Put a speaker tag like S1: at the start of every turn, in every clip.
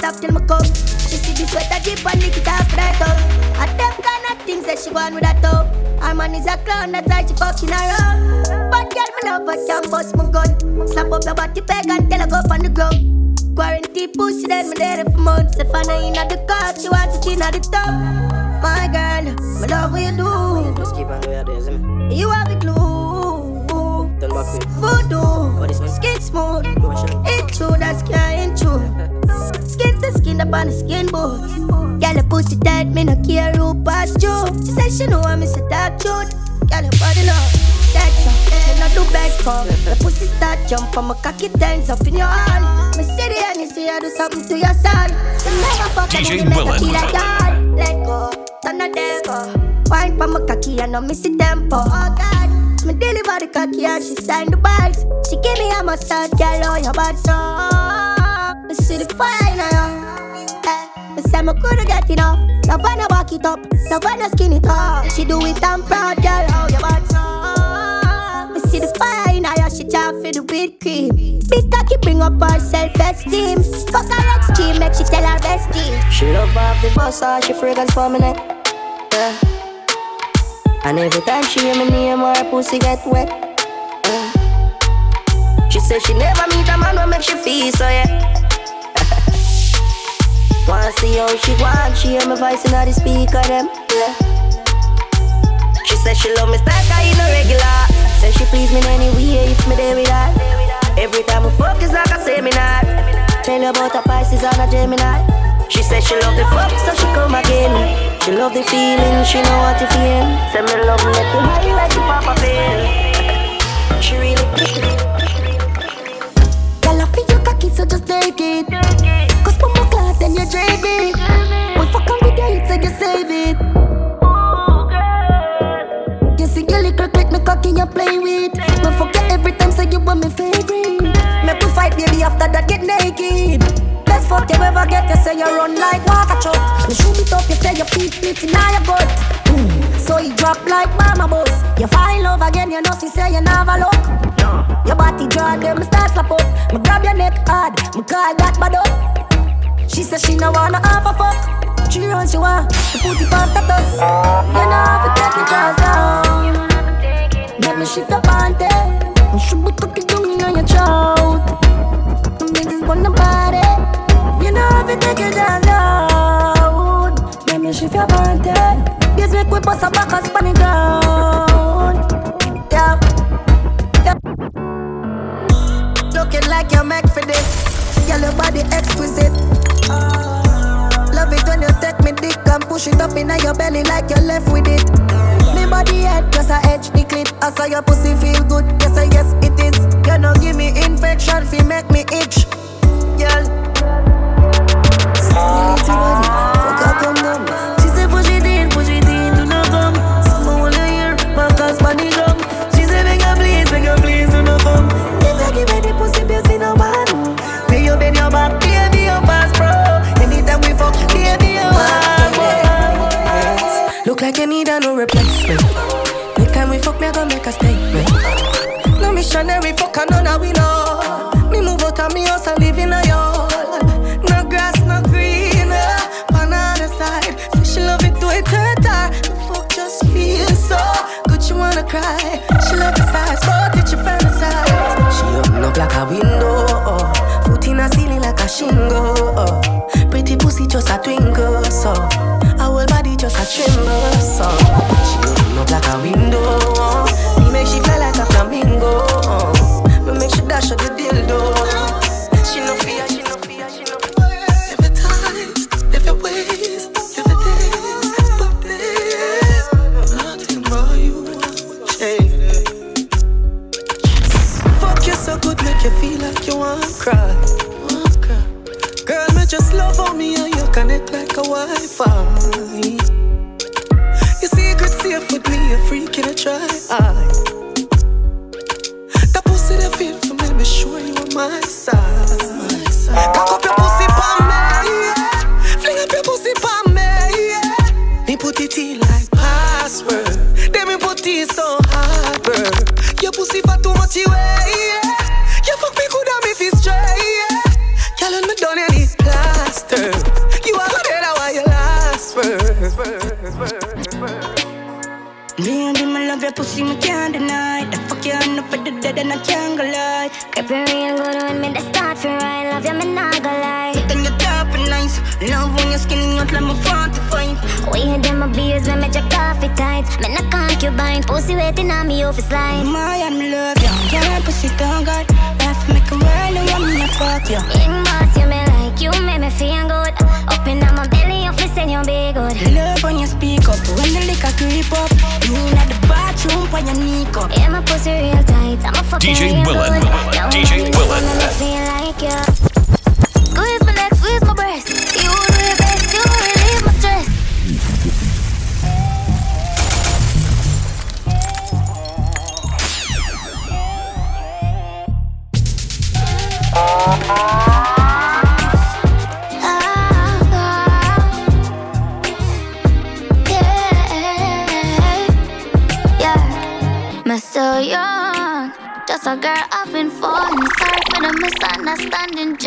S1: stop till me come. She see the sweat I drip and lick it off right up. And them kind of things that she want with that top. Her man is a clown, that's why she fucking around. But girl, me love her, can bust my gun. Slap up your body peg and tell her go up on the ground. Quarantine pussy, then me dead for months. If I know in the car, she want to chin at the top. My girl, me love what you do.
S2: Just keep on doing this.
S1: You have the glue.
S2: Turn back quick.
S1: Voodoo, skin smooth. It's true, that's can't true. Skin to skin up on the skin bones. Girl, a pussy tight, me no care who pass you. She said she know I'm a dark truth. Girl, your body love. Sex up, me not do for. The pussy start jump from my cocky turns up in your hand. Me see the and you see I do something to your side. You never fuck
S3: DJ
S1: and you make
S3: Willen.
S1: like that. Let go, turn the devil. Wine from my cocky and I miss the tempo. Oh God. Me deliver the cocky and she signed the bags. She give me a massage, girl, oh your bad so. Me see the fire in her. Eh, me say me coulda get enough. No wanna walk it up, no wanna skin it up. She do it I'm proud, girl, oh your bad so. Me see the fire in her, she try for the whipped cream. Big cocky bring up her self-esteem. Fuck her extreme, make she tell her bestie.
S2: She love off the bus, all she fragrance for me neck. Yeah. And every time she hear me name, her pussy get wet. Yeah. She say she never meet a man who make she feel so yeah. Wanna see how she want, she hear my voice in the speaker them. Yeah. She say she love me style, cause you no regular. Say she please me in any way if me there with her. Every time fuck is like a seminar. Tell her about a Pisces and a Gemini. She said she love the fuck, so she come again. She love the feeling, she know what to feel. Say me love me make you high like the papa feel. She really,
S1: Girl, I feel your cocky, so just take it. Cocky, you play with. Me you every time, say you want my favorite. Make we fight, baby, after that, get naked. Best fuck you ever get, you say you run like water truck. Me shoot it up, you say your feet split in your butt. So you drop like mama bus. You fall in love again, you know she say you never look. Your body draw them start slap up. Me grab your neck hard, me call that bad up. She say she no wanna have a fuck. She run, she want to put it on status. You know have to take your jaws down. The be cooking down on your throat. Niggas wanna body. You know have to take jaws down. Let me shift your panty. Eh?
S4: fuck we bust a back a spanny ground. Yeah. Looking like you're meant for this. Girl, your body exquisite. Love it when you take me dick and push it up in your belly like you're left with it. Body head just a edge the clit. I saw your pussy feel good. Yes, I yes it is. You know give me infection, fi make me itch. Girl. Your body, need a no replacement. Next time we fuck, me I gonna make a statement. No missionary fuck, I know that we know. Me move out of me house and live in a yard. No grass, no green, uh, on the side. Say she love it to hurt her. The fuck just feels so good, she wanna cry. She love the size, but it she fantasize. She open up like a window, oh. foot in a ceiling like a shingle. Oh. Pretty pussy just a twinkle,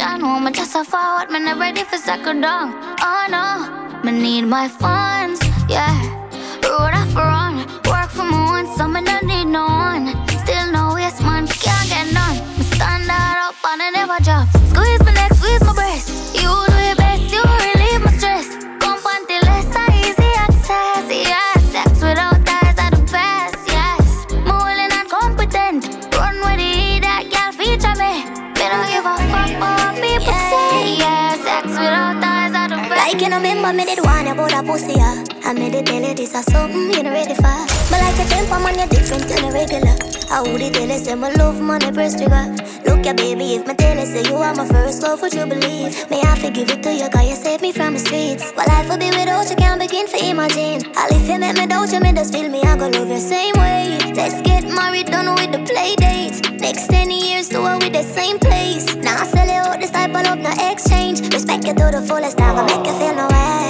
S5: misunderstanding, John. Woman, just a forward, man, not ready for second down. Oh no, me need my funds, yeah.
S4: Pussy, yeah. I made it you this is something you know ready for. But like a temper man, you're different than a regular. I would tell you say my love money press trigger. Look ya baby, if my tell you say you are my first love, would you believe? May I forgive it to you, cause you saved me from the streets. But life would be without you, can't begin to imagine. All if you make me doubt you, me just feel me, I go love you same way. Let's get married, done with the play dates. Next 10 years, do it with the same place. Now I sell you out this type of love, no exchange. Respect you to the fullest, I go make you feel no way.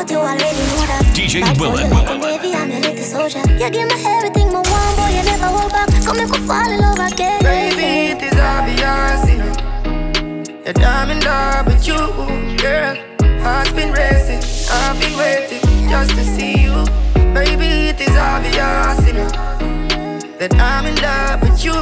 S4: My heart I yearn, but you already know that.
S6: DJ
S4: Right now,
S6: Willen.
S4: you like a baby, I'm your little soldier. You give me everything, my one boy, you never hold back. Come make me fall in love again.
S7: Baby, it is obvious, you know. That I'm in love with you, girl. Heart's been racing, I've been waiting just to see you. Baby, it is obvious, you know. That I'm in love with you,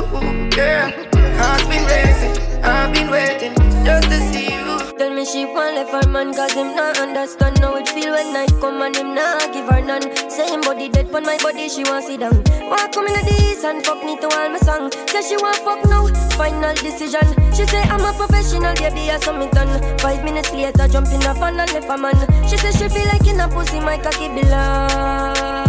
S7: girl. Heart's been racing, I've been waiting just to see you.
S8: Tell me
S6: she want left her man Cause him not understand how it feel when night come and him not give her none. Same body dead pon my body she want sit down. Walk come in the east and fuck me to all my song. Say she want fuck now, final decision. She say I'm a professional baby I saw me done Five minutes later jump in a fan and left a man. She say she feel like in a pussy my cocky belong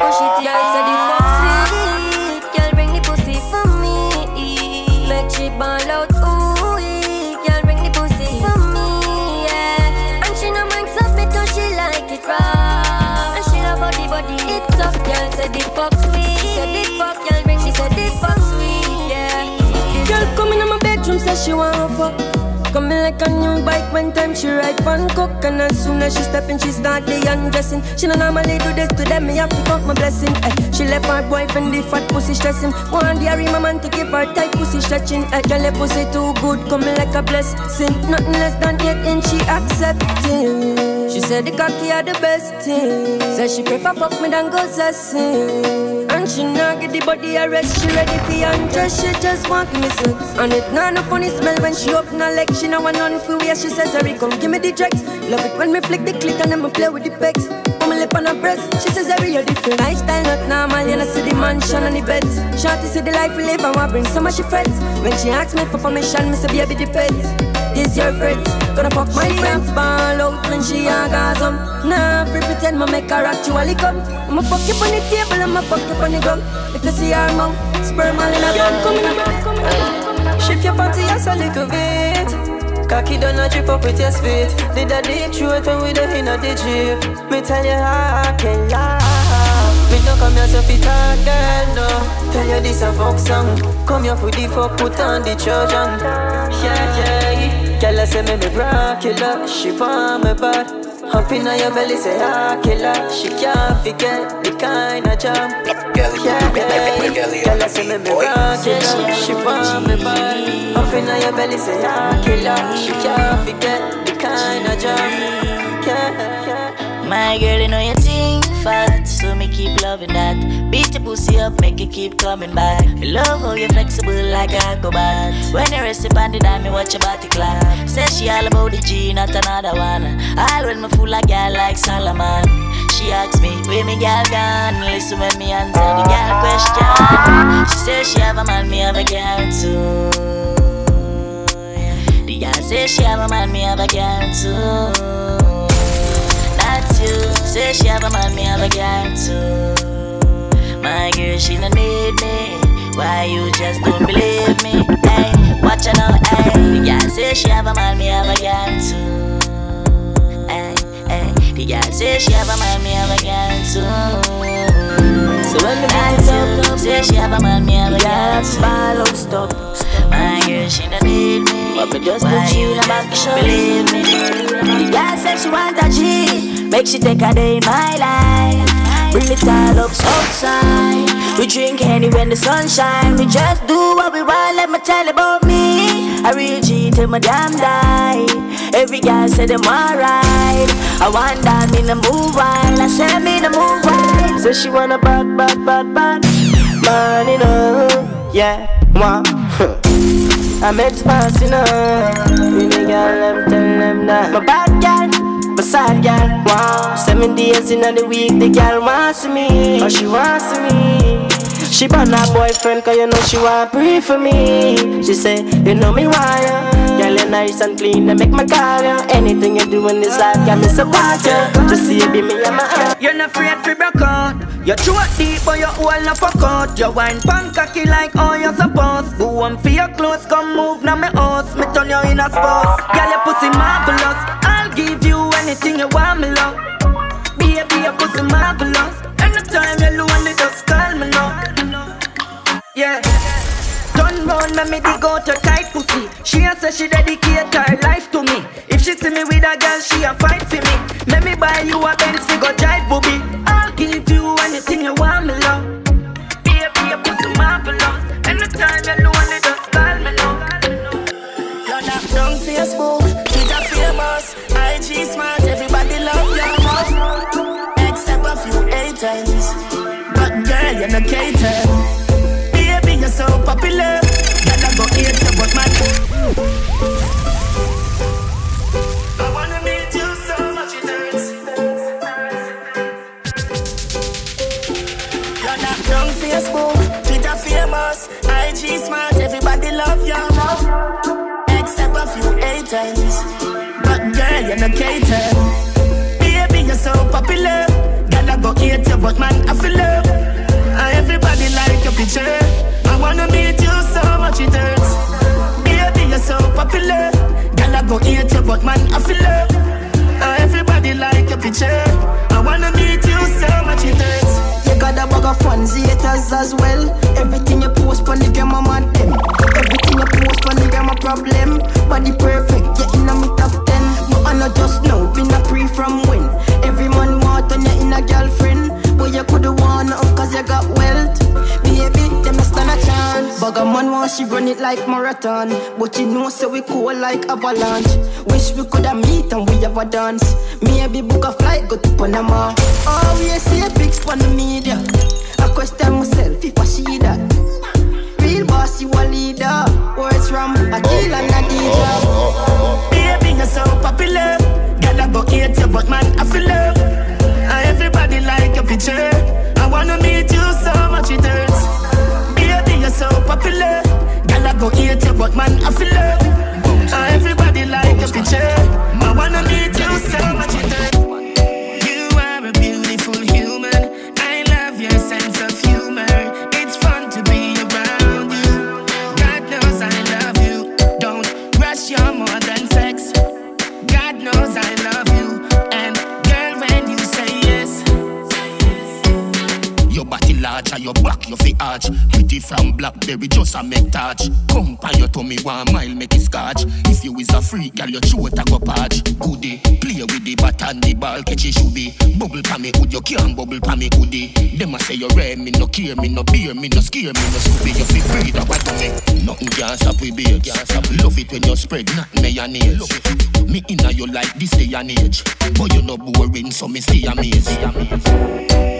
S6: push it Girl say the fuck sweet Girl bring the pussy for me. Make she ball out ooh Girl bring the pussy for me yeah. And she no mind submit cause she like it raw. And she love body body it tough. Girl say the fuck sweet. She said the fuck girl bring she said the fuck sweet yeah. Girl come in my bedroom say she want fuck Coming like a new bike when time she ride fun cook And as soon as she step in she start the undressing. She don't normally do this to them, me have to count my blessing. Eh. She left her boyfriend the fat pussy stressing. One I my man to give her tight pussy stretching. Eh. Girl the pussy too good, coming like a blessing. Nothing less than eight inch she accepting. She said the cocky are the best thing. Said she prefer fuck me than go sessing And she not get the body a rest She ready for undress, she just want me sex. And it not no funny smell when she open her leg She know want none for where she says Harry come give me the dregs Love it when me flick the click and then me play with the my lip on her breast She says Harry you're different. Lifestyle not normal You know see the mansion and the beds. Shorty see the life we live and to bring of she friends. When she asks me for permission Me say baby depends. This your friends Gonna fuck my friends? Ball out when she orgasm Nah, free pretend ma make her actually come. I'ma fuck you on the table, I'ma fuck you on the ground. If you see her mouth, sperm all in a gun. Come in, come in,
S7: Shift your panty just a little bit. Cocky done a drip up with your spit. Did a deep throat when we the inna the jeep. Me tell you I can lie. Me no come here so fit talk, girl, no. Tell you this a fuck song. Come here for the fuck, put on the Trojan. Yeah, yeah. Girl, I say me me rock you love. She want me bad. Up inna your belly, say ah killer. She can't forget the kind of jam.
S9: Girlie,
S7: Yeah, yeah. Girl, I say me me rock. She want me bad. Up inna your belly, say ah killer. She can't forget the kind of jam. Yeah, yeah.
S10: My girl, you know you fat, so me keep loving that. Beat your pussy up, make it keep coming back. Me love how you flexible like a acrobat. When you rest upon the dime, me watch your body clap. Say she all about the G, not another one. All when me fool a girl like Solomon. She asks me, where me girl gone? Listen when me answer the girl question. She says she have a man, me have a girl too. The girl say she have a man, me have a girl too. Not you, say she have a man, me have a girl too. My girl, she no need me. Why you just don't believe me? Hey, watch her now, hey. The girl say she have a man, me have a girl too. Hey, hey. The girl say she have a man, me have a girl too.
S7: So when the beat up,
S10: say she have a man, me have a girl too.
S7: ball out, stop.
S10: My girl, she no need me.
S7: But me just
S10: Why
S7: put you
S10: you
S7: in a back
S10: just
S7: shot.
S10: believe me? The girl said she want a G, make she take a day in my life. Bring it all up outside. We drink any when the sun shine. We just do what we want. Let me tell about me. I real G till my damn die. Every girl say them alright. I want that in the move wild. I said me the move wild.
S7: Say she want a bad, bad, bad, bad you know. Yeah, one. I'm expansive, up. Really, girl, I'm telling them that. My bad girl, my sad girl. Wow, seven days in the week, the girl wants me. Oh, she wants me. She brought her boyfriend, cause you know she want pray for me. She say, you know me why ya. Girl, you nice and clean, they make my call ya. Anything you do in this life, got me support ya. Just see you be me and my heart.
S2: You're not afraid for broke out. You throat deep, but you hold a cut. You wine pan cocky like all you supposed. Go on for your clothes, come move now me house. Me turn you in a sports. Girl, your pussy marvelous. I'll give you anything you want, me love. Baby, your pussy marvelous. Anytime you lonely, just call me now. Yeah. Turn round, let me dig out your tight pussy. She a say she dedicate her life to me. If she see me with a girl, she a fight for me. Let me buy you a Benz, we go drive, booby. Anything you want, me love. Baby, you put some marvelous. Anytime you lonely, just call me now.
S11: You're not Facebook, famous, IG smart, everybody love your. Except a few haters. But girl, you no cater. Baby, you're so popular. Cater. Baby, you're so popular. Gotta go eat you, but man, I feel love. Uh, Everybody like your picture. I wanna meet you so much it hurts. Baby, you're so popular. Gotta go eat you, but man, I feel love. Uh, Everybody like your picture. I wanna meet you so much it hurts.
S4: You got a bag of fans, haters as well. Everything you post on the game, I'm. Everything you post on the game, a problem. Body perfect, yeah, not just know, been a free from when. Every man want on you in a girlfriend. But you coulda won up cause you got wealth. Baby, them not stand a chance. A man want she run it like marathon. But you know, so we cool like avalanche. Wish we coulda meet and we have a dance. Maybe book a flight, go to Panama. Oh, Always see a on the media. I question myself if I see that. Real boss, you a leader. Words from Akil and Adija.
S11: Oh, oh, oh, You're so popular. Gotta go eat you, but man, I feel love. Uh, Everybody like your picture. I wanna meet you so much it hurts. Baby, you're so popular. Gotta go eat you, but man, I feel love. Uh, Everybody like your picture.
S9: Large and your back you fi arch. Pretty from Blackberry just a make touch. Come pan your tummy one mile make it scotch. If you is a freak girl your throat a go patch Goodie, play with the bat and the ball catch it should be Bubble pa me hood you can't bubble pa me hoodie. Them a say you rare me no care me no beer me no scare me no scooby You fi breathe a what me. Nothing can stop we beer can't stop Love it when you spread not mayonnaise Me inna you like this day and age. But you no boring so me stay amazed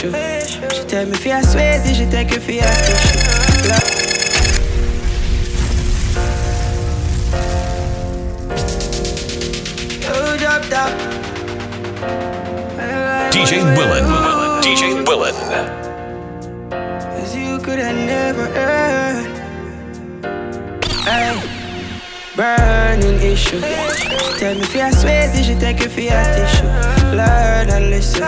S4: She tell me if you're sweaty, she take you for your tissue. Love. Oh.
S12: DJ Willen. DJ Willen.
S4: Cause you could have never earned. Hey, burning issue. Tell me if you're sweaty, she take you for your tissue. Learn and listen.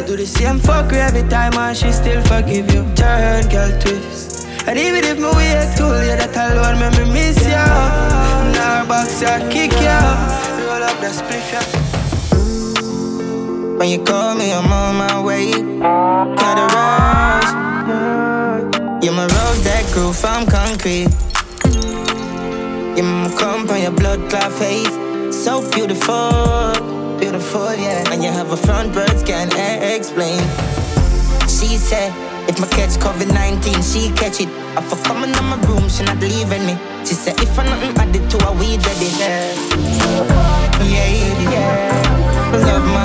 S4: You do the same fucker every time and she still forgive you. Turn, girl, twist. And even if me wait too late, that alone make me miss ya. Now box ya, kick ya. Roll up the spliff ya.
S13: When you call me, I'm on my way. Cut a rush. You're my rose that grew from concrete. My comp on your blood clot face. So beautiful, beautiful, yeah. And you have a front birds can't eh, explain. She said, if my catch COVID 19, she catch it. I for coming in my room, she not leaving me. She said, if I nothing added to her, we it. Yeah, yeah, yeah. Love my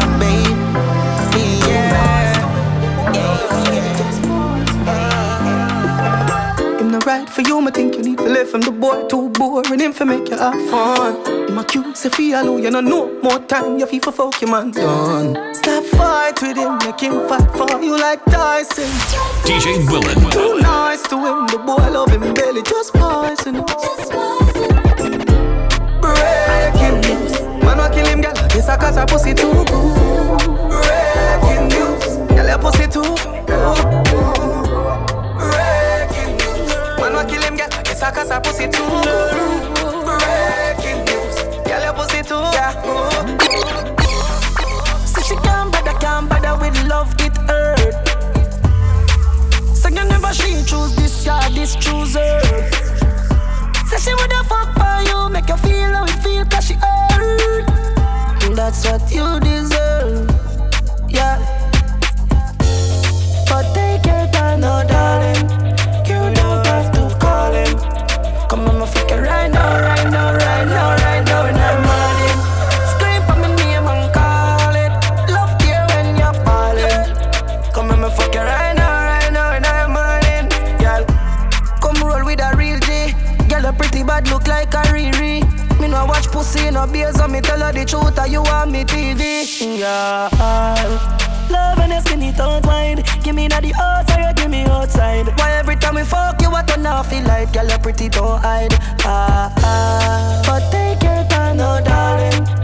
S4: right for you, me think you need to live from the boy too boring him for make you have fun. Him accuse if he alone, you know no more time, you feel for fuck your man done. Stop fight with him, make him fight for you like Tyson.
S12: DJ Willen.
S4: Too nice to him, the boy love him belly, just poison him. Breaking news, man wa kill him, girl. This a cause her pussy too. Breaking news, girl your pussy too good. Girl. Cause her pussy too. Breaking news, girl your pussy too good. Say she can't bother, can't bother with love, it hurt. Say you never she choose this, yeah, this choose her. Say she woulda fuck for you, make you feel how it feel, cause she hurt. That's what you deserve.
S7: The truth, that you want me TV. Yeah. Love and your skinny tongue wine. Give me na the or you give me outside. Why every time we fuck you, I turn off feel like girl, you pretty don't hide. Ah ah. But take your time, no darling.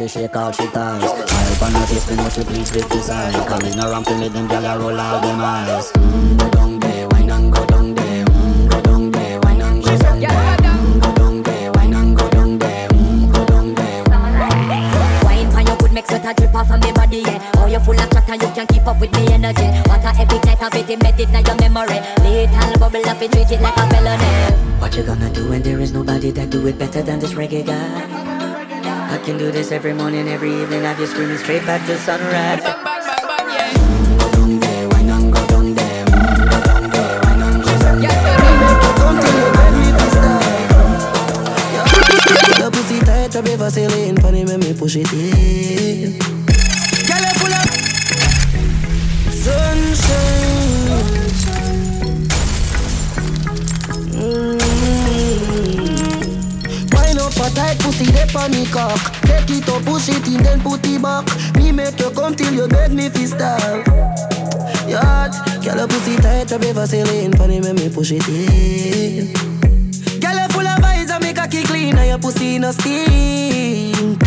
S14: She
S15: shake all she ties Smile on her face, me know she pleased with this eye Coming around to make them gyal a roll all them eyes Mmm, go down there, wine and go down there Mmm, go down there, wine and go down there Mmm, go down there, wine and go down there Mmm, go down there
S16: Wine for your good make sweat a drip off of me body, yeah. Oh, you full of chat and you can keep up with me energy. What a epic night of it embedded in your memory. Little bubble up and treat it like a felony.
S15: What you gonna do when there is nobody that do it better than this reggae guy? I can do this every morning, every evening. Have you screaming straight back to sunrise. Go down there, wine and go down there? Go down there, wine and go down there?
S7: Your pussy tight, up ever sailing Funny when me push it in. Girl, you full of sunshine tight pussy, on me cock Take it up, push it in, then put it back Me make you come till you beg me fi stop Yacht, girl, your pussy tight, up ever sailing Funny when me push it in Girl, you full of vibes and make a kick clean And your pussy no stink.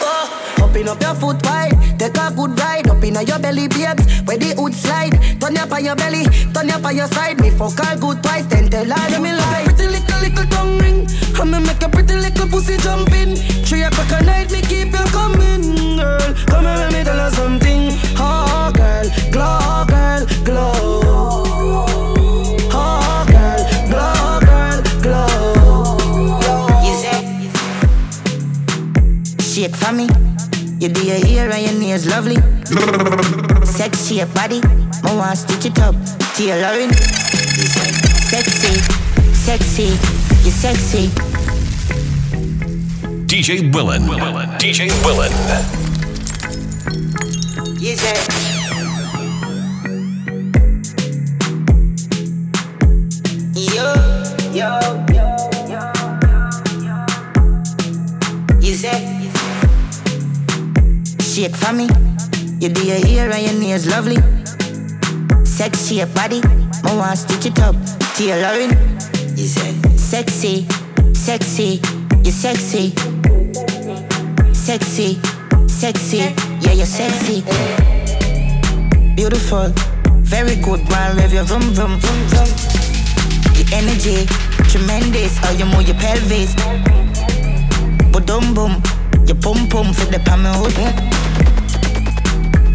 S7: Oh, open up your foot wide. Take a good ride Up in your belly, babes. Where the hood slide. Turn up on your belly Turn up on your side. Me fuck her good twice Then tell her let me like Pretty little, little tongue ring I'ma make a pretty little pussy jump in Three o'clock at night Me keep you coming, girl Come here, let me tell her something Oh, girl Glow, girl, glow girl Glow, girl, glow
S13: You say Shake for me. You do your hair and your nails lovely. Sexy your body. I want stitch it up. Tailoring. Sexy, sexy, you sexy.
S12: DJ Willen. DJ Willen.
S13: You say. Yo, yo, yo, yo, yo. You. Shake for me. You do your hair and your nails lovely. Sexy your body. I want stitch it up. Tailoring. You say. Sexy, sexy, You're sexy, sexy, sexy. Yeah, you're sexy. Beautiful, very good. While rev your vroom vroom vroom vroom. Your energy, tremendous. How you move your pelvis. Boom boom, your pum pum for the palm hood.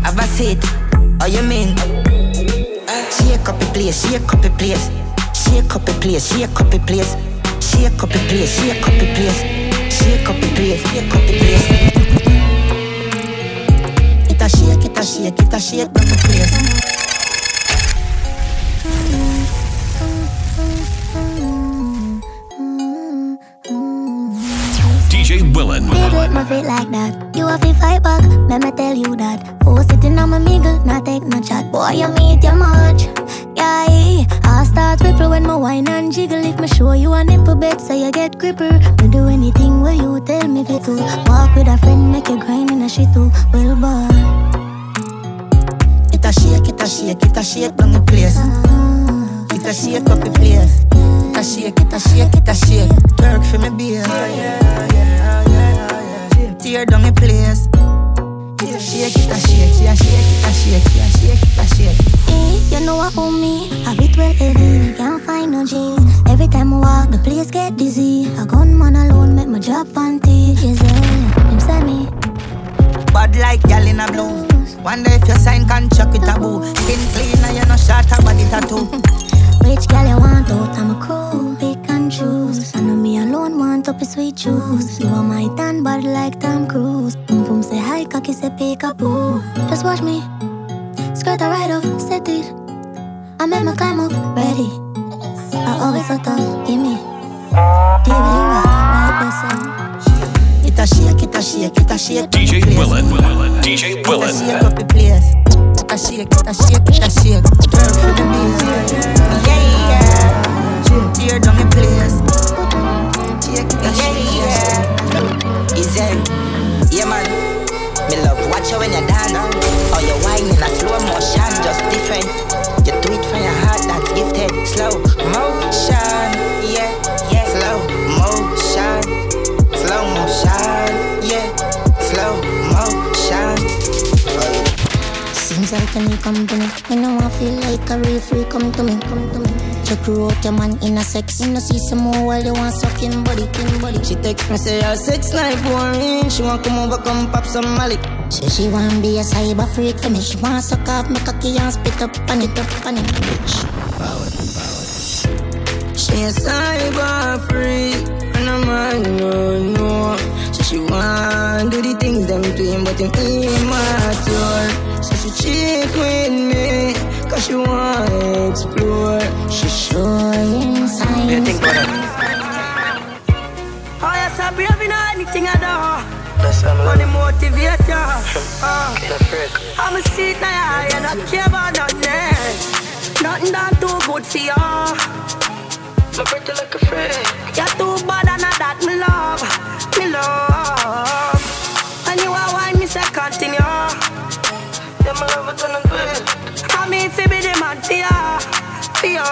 S13: Have a seat. How you mean? Shake up the place, shake up the place, shake up the place, shake up the place, shake up the place, shake up the place, shake up the place, shake up the place. It a shake, it a shake, it a shake up the place.
S12: DJ Willen.
S14: Big with my feet like that. You have to fight back, let me tell you that. Four sitting on my mingle, not take no chat. Boy, you meet your much. I start ripple when my wine and jiggle. If me show you a nipple bed, say you get gripper. Me do anything where you tell me to. Walk with a friend, make you grind in a shit too. Well, boy.
S13: It a shake, it a shake, it a shake down the place. It a shake up the place. It a shake, it a shake, it a shake. Twerk for me, beer. Tear down the place. It shake, it a shake, it shake, it a shake, it shake, it a shake.
S14: You know what own me, have it well heavy, can't find no G's. Every time I walk, the place get dizzy. A gunman alone make my job panty. Is it? Him me.
S13: Bad like gal in a blue. Wonder if you sign contract with a boo. Skin clean and you no short a body tattoo.
S14: Which girl you want out? I'm a crew, pick and choose. I know me alone want up a sweet juice. You are my tan bad like Tom Cruise. Boom boom say hi, cocky say peekaboo. Just watch me, skirt a ride up, set it. I make my climb up, ready. I always so tough, give me. Diggly rock, right beside.
S13: It a shake, it a shake, it a shake.
S12: DJ Willen. DJ
S13: It a shake up the place. A shake, a shake, a shake. Twerk for the beat. Yeah, yeah. Tear down the place. It a yeah. Easy. Yeah, man. Me love watch you when you dance. Or you whine in a slow motion, just different. You do it from your heart, that's gifted. Slow motion, yeah, yeah. Slow motion, slow motion, yeah. Slow motion.
S14: Seems like when you come to me, when I feel like a real free, come to me, come to me. Check you out your man in a sex, you know see some more while you want sucking body, king body.
S13: She text me say her sex life boring. She want come over, come pop some Mali.
S14: Say she want be a cyber freak for me. She want suck off me cocky and spit up on it, up on it, bitch. Power, power.
S13: She a cyber freak, and I'm man no no. She want do the things them him, but him immature. So she cheat with me, cause she want to explore. She sure inside. You think about
S2: Oh, yes, I'm brave in anything I do. Money motivate ya. Uh, I'm a seat now, you not care about nothing. Nothing done too good for ya. My pretty like a friend. You're too bad and not that me love, me love. Mean, fi be the man for ya, for ya.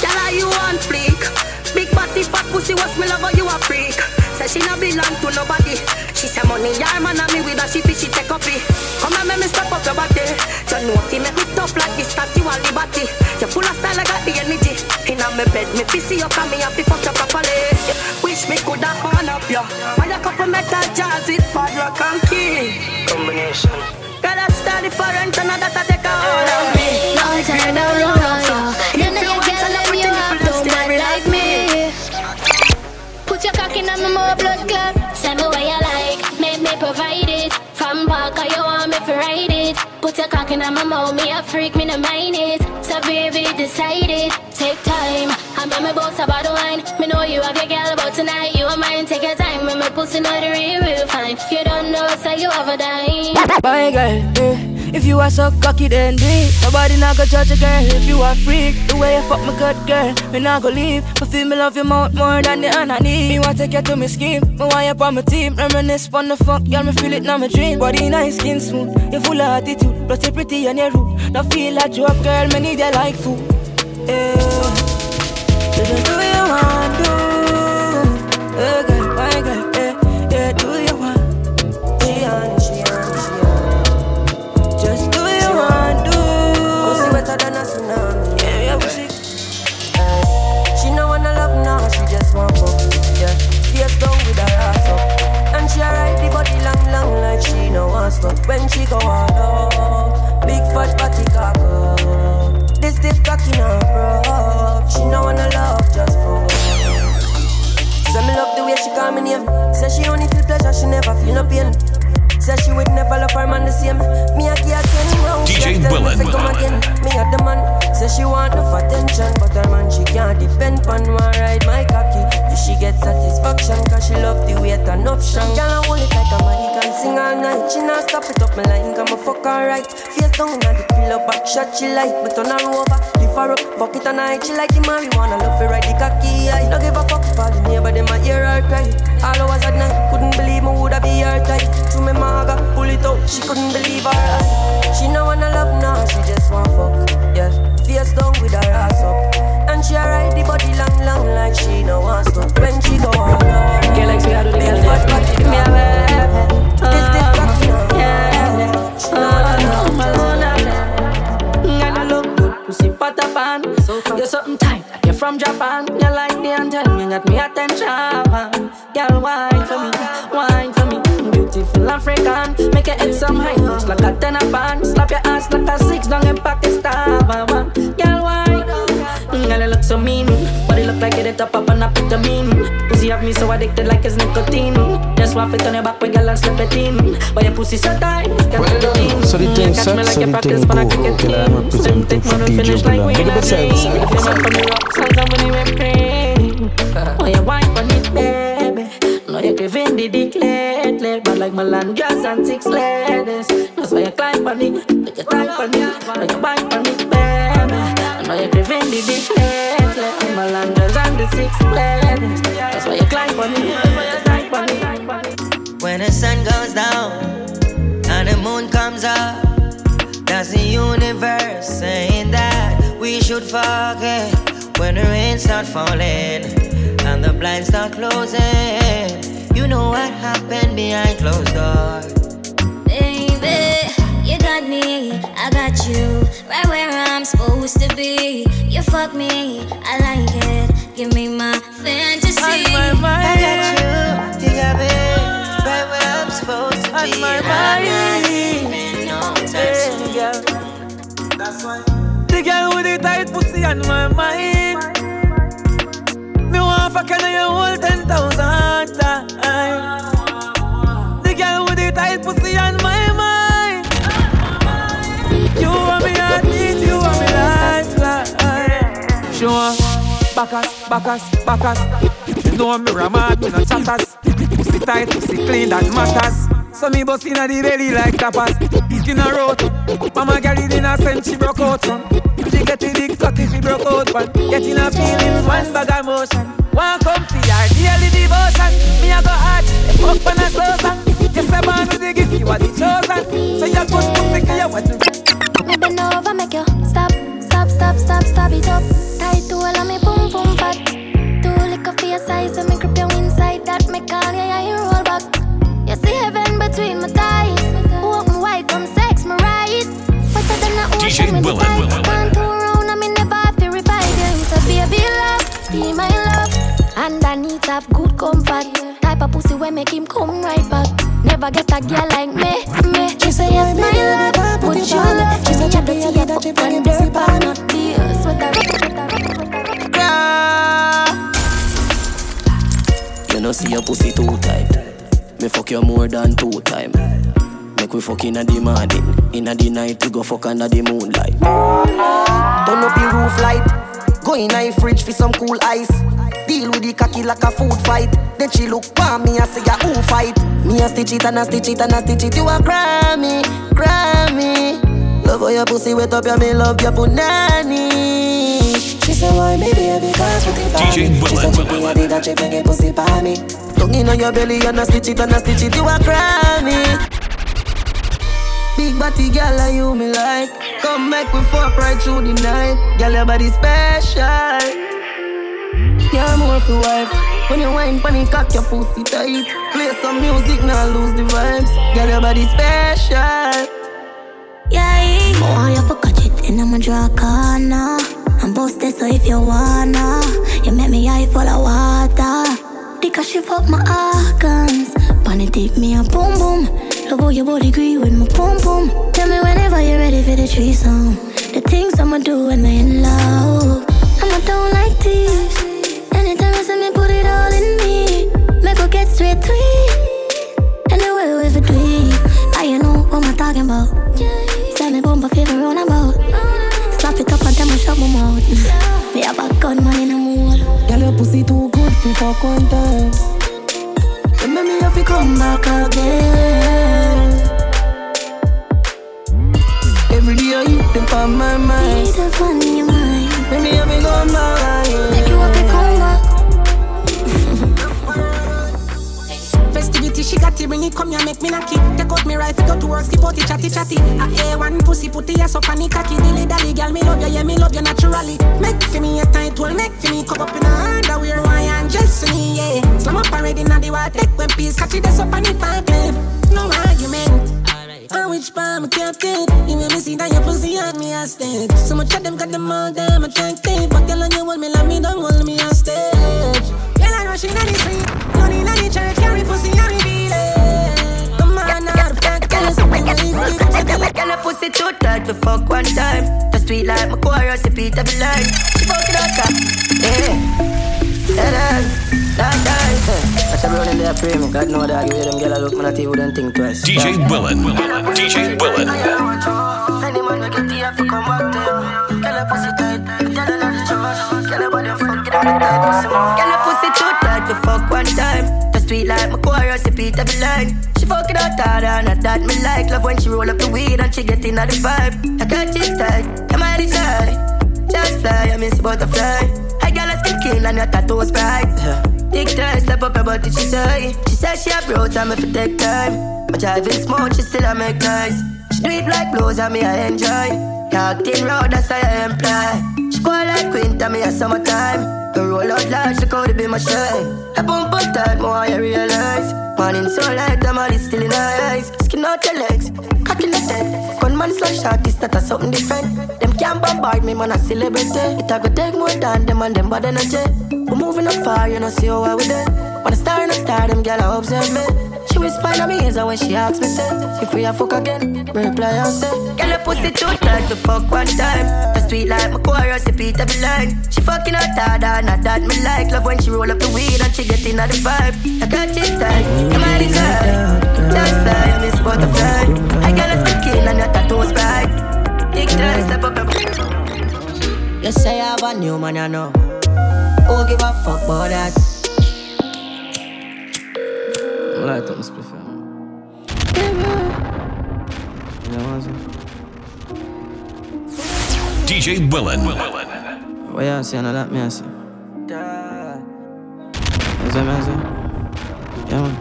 S2: Girl, are you on fleek? Big body, fat pussy, what's me love? You a freak? Say she not belong to nobody. She say money, yeah, man, and me with her, she fish, she take up it. Come and make me step up your body. You know, if make me tough like this, you are liberty. You full of style, I got the energy. In my bed, me fissy up and me happy fuck you properly. Wish me coulda on up ya. Buy a couple metal jars with padlock and key. Combination. Gotta study for rent and that I
S14: around on my mouth, me a freak, me no mind it. So baby, decide it. Take time, I'm my boss about the wine. Me know you have your girl, but tonight you are mine. Take your time, when my pussy not real, real fine. You don't know, so you have a dime.
S8: My girl, if you are so cocky, then do it. Nobody not go judge a girl if you are freak. The way you fuck my good girl, me not go leave. But feel me love your mouth more than the hand I need. Me want take you to me scheme, me want you on my team. Reminisce on the fuck, girl, me feel it now my dream. Body nice, skin smooth, you full of attitude. Plus you pretty and you rude. Don't feel like you up, girl, me need you like food. Yeah. You do what you want do. Yeah, girl,
S6: stop. When she go all out, big fat body cock up. This stiff cocky no broke. She no wanna love just fuck. Say me love the way she call me name. Say she only feel pleasure, she never feel no pain. Say she would never love her man the same. Me a her ten rounds.
S17: DJ
S6: she a tell me
S17: Willen.
S6: come again. Me a the man. Say she want enough attention, but her man she can't depend on. One ride my cocky. If she get satisfaction, cause she love the way turn up strong. Girl I hold it like a man, he can sing all night. She not stop it up me line, come a fuck alright. Face down on the pillow, back shot she like, but on her over. Lift her up, fuck it all night. She like the marijuana, love to ride the cocky. I don't give a fuck all the neighbor them a hear her cry. All hours at night, couldn't believe me woulda be her type. To me maga, pull it out, she couldn't believe her eye. She no wanna love now, she just want fuck. Yeah, face down with her ass up. And she ride the body long, long like she no want stop. When she go all out,
S8: Girl, like, see how do the girl? Me a baby. Pussy fat up on You're something tight, you're from Japan. You like the anthem, you got me attention. Girl, wine for me, wine for me. Beautiful African, make your head some high notch Like a ten a band, slap your ass like a me so addicted like it's nicotine Just want fit on your back with girl and slip it in But your pussy so tight, can't
S18: Well
S8: it in.
S18: So the thing
S8: me like
S18: so the thing
S8: I
S18: go. Okay, I'm representing for DJ
S8: finish like
S18: Bulan.
S8: we
S18: Big
S8: in
S18: up
S8: a
S18: yourself,
S8: dream.
S18: sir.
S8: If from the rocks, come when you cream. Oh, you wine on it, baby. No, you giving the dick lately, but like Melandras and six ladies. That's why you climb on it, like you climb on it, like you bind on it, baby. I know you giving the dick lately, like Melandras and the six ladies. That's why you climb on it, that's why you climb.
S19: When the sun goes down and the moon comes up, that's the universe saying that we should forget when the rain start falling and the blinds start closing. You know what happened behind closed doors.
S10: Baby, you got me, I got you, right where I'm supposed to be. You fuck me, I like it. Give me my fantasy.
S19: I got you, you got me, right where I'm supposed to be.
S8: my
S19: I'm
S8: mind.
S19: not leaving no time.
S8: That's why. The girl with the tight pussy on my mind. Me want fuck you you hold ten thousand times. The girl with the tight pussy on backus, backus, backus. You know me ramad, me no chatters. Pussy tight, pussy clean, that matters. So me bust inna the belly like tapas. Skin a road. Mama girl in a sense she broke out from. She get the big cocky she broke out from. Getting a feeling one bag of motion. One come for daily devotion. Me a go hard, fuck when I slow song. Just a man with the gift, you are the chosen. So you good pussy, can you what you
S5: Me bend over, make you stop, stop, stop, stop, stop it up. Tight to all of me than the ocean, me
S17: Willen,
S5: tight.
S17: Willen,
S5: Can't go around, I me never have to revive you. So baby love, be my love. And I need to have good comfort. Type of pussy where make him come right back. Never get a girl like me, me. She say yes, my love, but you love. She say you dirty, you put on dirt, but not be a sweater.
S20: You know see your pussy too tight. Me fuck you more than two time. Make we fuck inna the morning, inna the night we go fuck under the moonlight.
S2: Turn up the roof light. Go in a fridge for some cool ice. Deal with the cocky like a food fight. Then she look for me and say, yeah, who fight? Me a stitch it and a stitch it and a stitch it. You a Grammy, Grammy. Love how your pussy wet up, yeah, me love your punani. She say, why me baby can't put it on
S17: DJ
S2: me? She say,
S17: Bullet,
S2: she be a did and she bring it pussy for me. Tongue in on your belly and a stitch it and a stitch it. You a Grammy. Big body girl, like you me like. Come make we fuck right through the night. Girl, your body special. You're more for wife.
S21: When you wine pon it, cock your pussy tight. Play some music, now lose the vibes. Get your body special.
S14: Yeah, I want you to catch it in a draw corner. I'm busted, so if you wanna, you make me eye full of water. Because she fuck my organs. Pon it, take me a boom boom. How your body agree with my boom boom. Tell me whenever you're ready for the threesome. The things I'ma do when I'm in love. I'ma don't like this. Anytime you see me, put it all in me. Make her get straight to it. Anyway, we for it. I you know what I'm talking about. Send me my favor on about. Slap it up and tell me shut my mouth. Me have a gunman in a mood.
S21: Girl, your pussy too good for fuck one time. You make me have to come back again. Every day I eat them on my mind.
S14: Fun in your mind.
S21: Make me have to come back.
S14: Make
S22: Festivity, she got it, bring it, come here, make me knock it. Take out me rifle, go to work, skip out it, chatty chatty. A A1 pussy, put the ass up on the cocky. Dilly dally, girl, me love you, yeah, me love you naturally. Make for me a tight well, make for me come up in a underwear, why and just for me, yeah. Slam up already, now the water, take when peace, catch it, that's up on the five. No argument. On which palm I it You make me see that your pussy on me a stage So much of them got them all damn attractive But girl, on you hold me like me, don't hold me a stage Girl, I rush in on the street Money in the church, carry pussy and fact is
S2: Girl, her pussy too tight to fuck one time. The sweet like my chorus, repeat every line. She fuck it out, top. yeah. That time, that time.
S23: That's a there, pray me. God know that. Give them girl a look, man, I tell wouldn't think twice.
S24: DJ Willen. DJ Willen.
S2: Any man we get here, come back to you. Girl, her pussy tight, I tell her not to trust. Girl, her fuck it up, tight pussy. Girl, her pussy too tight to fuck one time. Sweet like my chorus, repeat every line. She fuck it out harder, and that me like. Love when she roll up the weed and she get in the vibe. I got this tight, am I the side? Just fly, I miss butterfly. I got a skin kill and your tattoos bright. Take time, step up her body, she say. She said she a bro, time if it take time. But driving smooth, she still a make noise. She do it like blues and me I enjoy. Talk thin road, that's how I employ. She go like Quinta, me a summertime. Shine. I bump up tight, more I realize. Morning so light, I'm all still in her eyes. Skin out your legs, cock in the head. Gunman slash artist, that a something different. Them can't bombard me, man, a celebrity. It a go take more than them and them bad energy. We moving up far, you know, see how I we there. When I star in a star, them gyal observe me. She whisper in me ears and when she asks me, say, if we a fuck again, reply and say, Girl, your pussy too tight to fuck one time. The sweet like my chorus, repeat every line. She fucking out harder, not that me like. Love when she roll up the weed and she get in the vibe. I got this tight, come on inside. Just fly, I miss butterfly. I got a skin and your tattoos bright. Take time, step up your You say I have a new man, I know. Who give a fuck about that?
S23: Light up, split fam. You know what I'm?
S24: DJ Willen.
S23: What you say? No, that me I say. That's what I say. Yeah, man.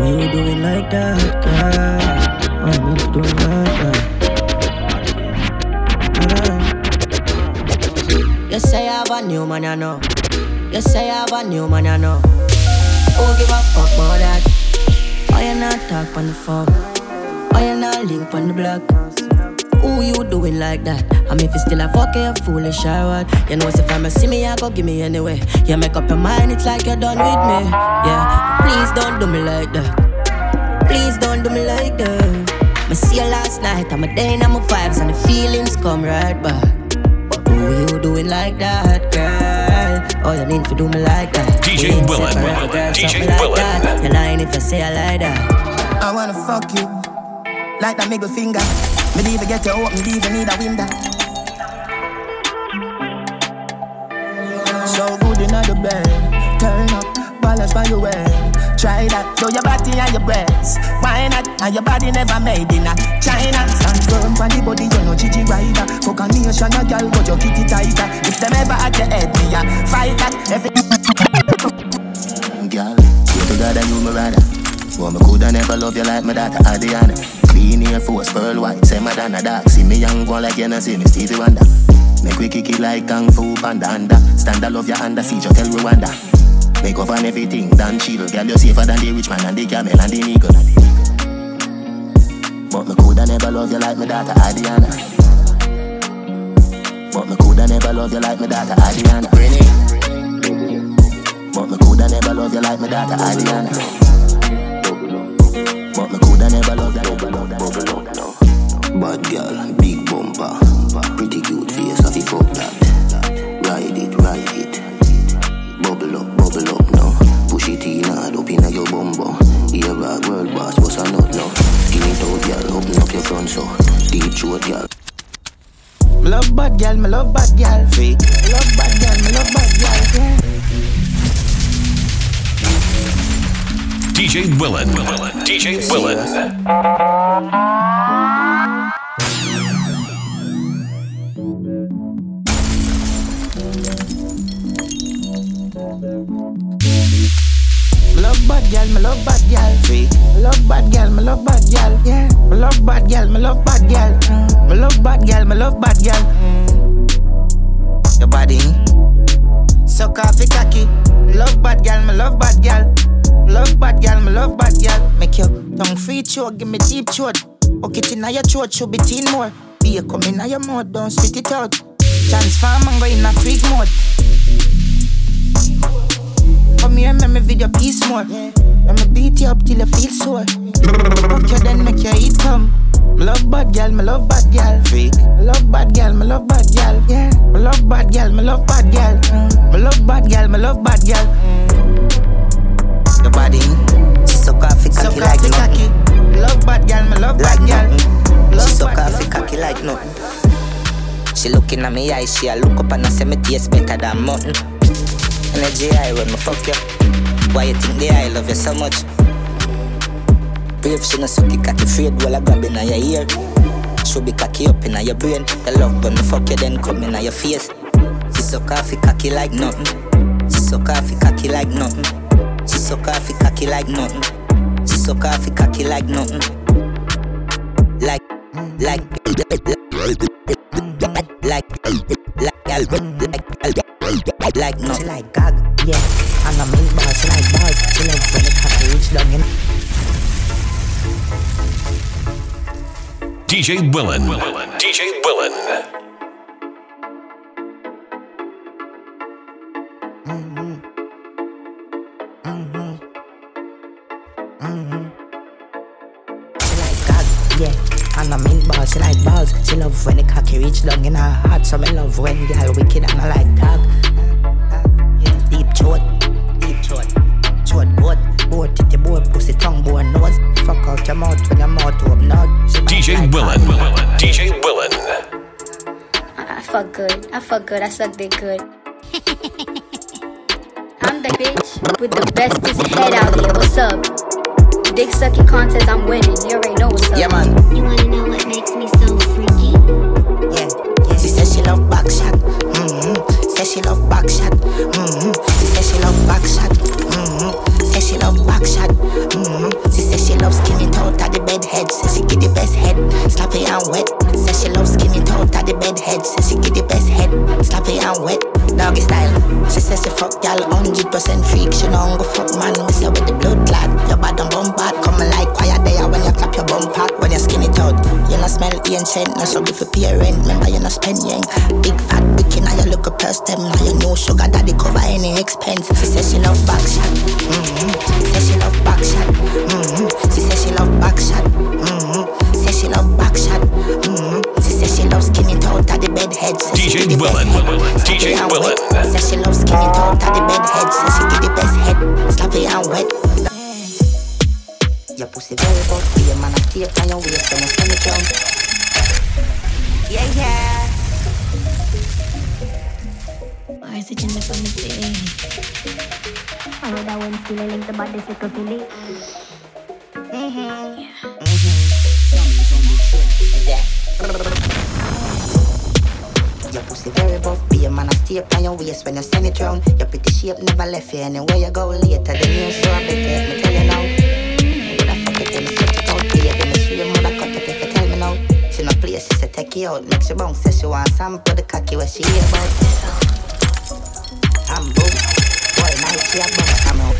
S23: What you doing like that, girl? You
S2: say I have a new man, I know. You say I have a new man, I know. Who give a fuck about that? Why you not talk on the phone? Why you not link on the block? Who you doing like that? I'm if you still a fuck you foolish or what? You know, if I'ma see me, I go give me anyway. You make up your mind, it's like you're done with me. Yeah, please don't do me like that. Please don't do me like that. Me see you last night, I'm a day and I'm a vibes and the feelings come right back. Who you doing like that, girl? Oh, you need to do me like that.
S24: DJ
S2: We ain't
S24: Willen.
S2: separate, girl,
S24: DJ
S2: something like
S24: Willen.
S2: that. You're lying if you say I like that.
S11: I wanna fuck you like that middle finger. Me don't even get you out, me don't even need a window. So good in the bed, turn up, balance by your way. Try that, show your body and your breasts. Why not? And your body never made in a China. Stand firm on the body, you know Gigi rider. Fuck a nation, a girl, but your kitty tighter. If them ever at your head, me a fight that. Every Girl, swear to God knew me rather. Well, me coulda never love you like my daughter Adianna. Clean
S9: Air Force, Pearl White, say Madonna Dark. See me young one like you know see me Stevie Wonder. Make we kick it like Kung Fu Panda. Stand I love your under, see you tell Rwanda. Make up on everything, done chill. Girl, you're safer than the rich man and the camel and the nigga. But me coulda never love you like my daughter Adianna. But me coulda never love you like my daughter Adianna. But me coulda never love you like my daughter Adianna. But me coulda never love you.
S25: Bad girl, big bumper, pretty cute so. Deep throat, girl.
S7: Me love bad gal, me love bad gal. Freak. Me love bad gal, me love bad gal. Yeah.
S12: DJ Willen. DJ Willen.
S7: Bad gal, me love bad gal. Freak. Me love bad gal, me love bad gal. Yeah. Me love bad gal, me love bad gal. Me love bad gal, me love bad gal. Your body. Off your cocky. Love bad gal, me love bad gal. Love bad gal, me love bad gal. Make your tongue free choke, give me deep throat. It inna your throat, should be teen more. Be a come inna your mouth, don't spit it out. Transform and go in a freak mode. Come here, make me video piece more. Let me beat you up till you feel sore. Fuck you, then make your eat come. Me love bad gal, me love bad gal. Freak. Me love bad gal, me love bad gal. Yeah. Me love bad gal, me love bad gal. Mm. Me love bad gal, me love bad gal. Mm. Your body,
S13: She suck off cocky
S7: off
S13: like
S7: the
S13: nothing.
S7: cocky. Love bad gal, me love
S13: Like
S7: bad gal.
S13: She
S7: Love bad
S13: off it cocky like nothing. She looking at me eyes, she a look up and I say me taste better than mutton. Energy high when me fuck you. Why you think the I love you so much? Brave, she no suck it cocky afraid while I grab in your ear. Should be cocky up in your brain. The love when me fuck you then come in your face. She suck off cocky like nothing. She suck off cocky like nothing. She suck off cocky like nothing. She suck off cocky like nothing. Like, like, like, like, like, like, like, no.
S4: She like gag, yeah. And I make balls, like when reach in.
S12: DJ Willen. DJ Willen.
S4: I she like balls. She love when the cocky reach down in her heart. So me love when girl wicked and I like gag. Deep throat, deep throat, throat boat, boat titty boat, pussy tongue bone nose. Fuck out your mouth when your mouth open out. She
S12: DJ Willen. DJ Willen.
S5: I fuck good. I fuck good. I suck dick good. I'm the bitch with the bestest head out here. What's up? Dick sucking contest, I'm winning. You already know what's up.
S13: Yeah, man.
S5: You wanna know what makes me so freaky?
S13: Yeah, yeah. She says she love back shot. Mm-hmm. Says she love back shot. Mm-hmm. She says she love back shot. Mm-hmm. Says she love back shot. Mm-hmm. She says she loves skinny toe at the bed head. Says she get the best head. Sloppy and wet. Says she loves skinny toe at the bed head. Says she get the best head. Sloppy and wet. Doggy style. She says she fuck gal 100% freak. She don't go fuck man. Me say with the blood clad. Your bad and bum bad. Coming like quiet there when you clap your bum pad. When you skinny toe. You not smell ancient. No struggle for parent. Remember you not spend yang. Big fat wicked. Now you look a purse them. Now you know sugar daddy cover any expense. She says she love back shot. Mm-hmm. Says she love back shot. Mm-hmm. She says she love back shot. Mm-hmm. Says she love back shot. Mm-hmm. Skinny toe at the bed head. Says
S12: DJ
S13: get the
S12: Willen. DJ
S13: Sloppy and
S12: Willen.
S13: Says she loves skinny toe at the bed head. Says she get the best head. Sloppy and wet. Your pussy very good. Be a man of tape on your waist when you send it down. Yeah, yeah.
S5: Oxygen up on the day. I know that one still link the body circle Philly.
S13: Your pussy very buff, be a man of tape on your waist when you send it round. Your pretty shape never left you anywhere you go later. The news so I better me tell you now. Would I fuck it and set it out Baby, me swear mother cut up if you tell me now. She no play, she say take you out. Make she bounce, say she want some for the cocky where she hear about. I'm boom. All night she a bounce come out.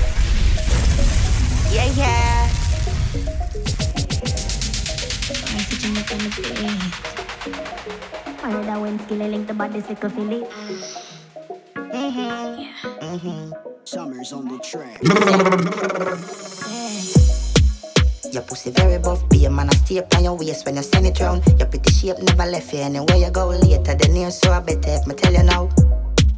S13: Yeah, yeah.
S26: I know that when skill link the body sick of Philly.
S13: Mm-hmm. Mm-hmm.
S27: Summers on the track.
S13: Your pussy very buff, be a man, I stay up on your waist when you send it round. Your pretty shape never left you anywhere you go later than here, so I better if me tell you now.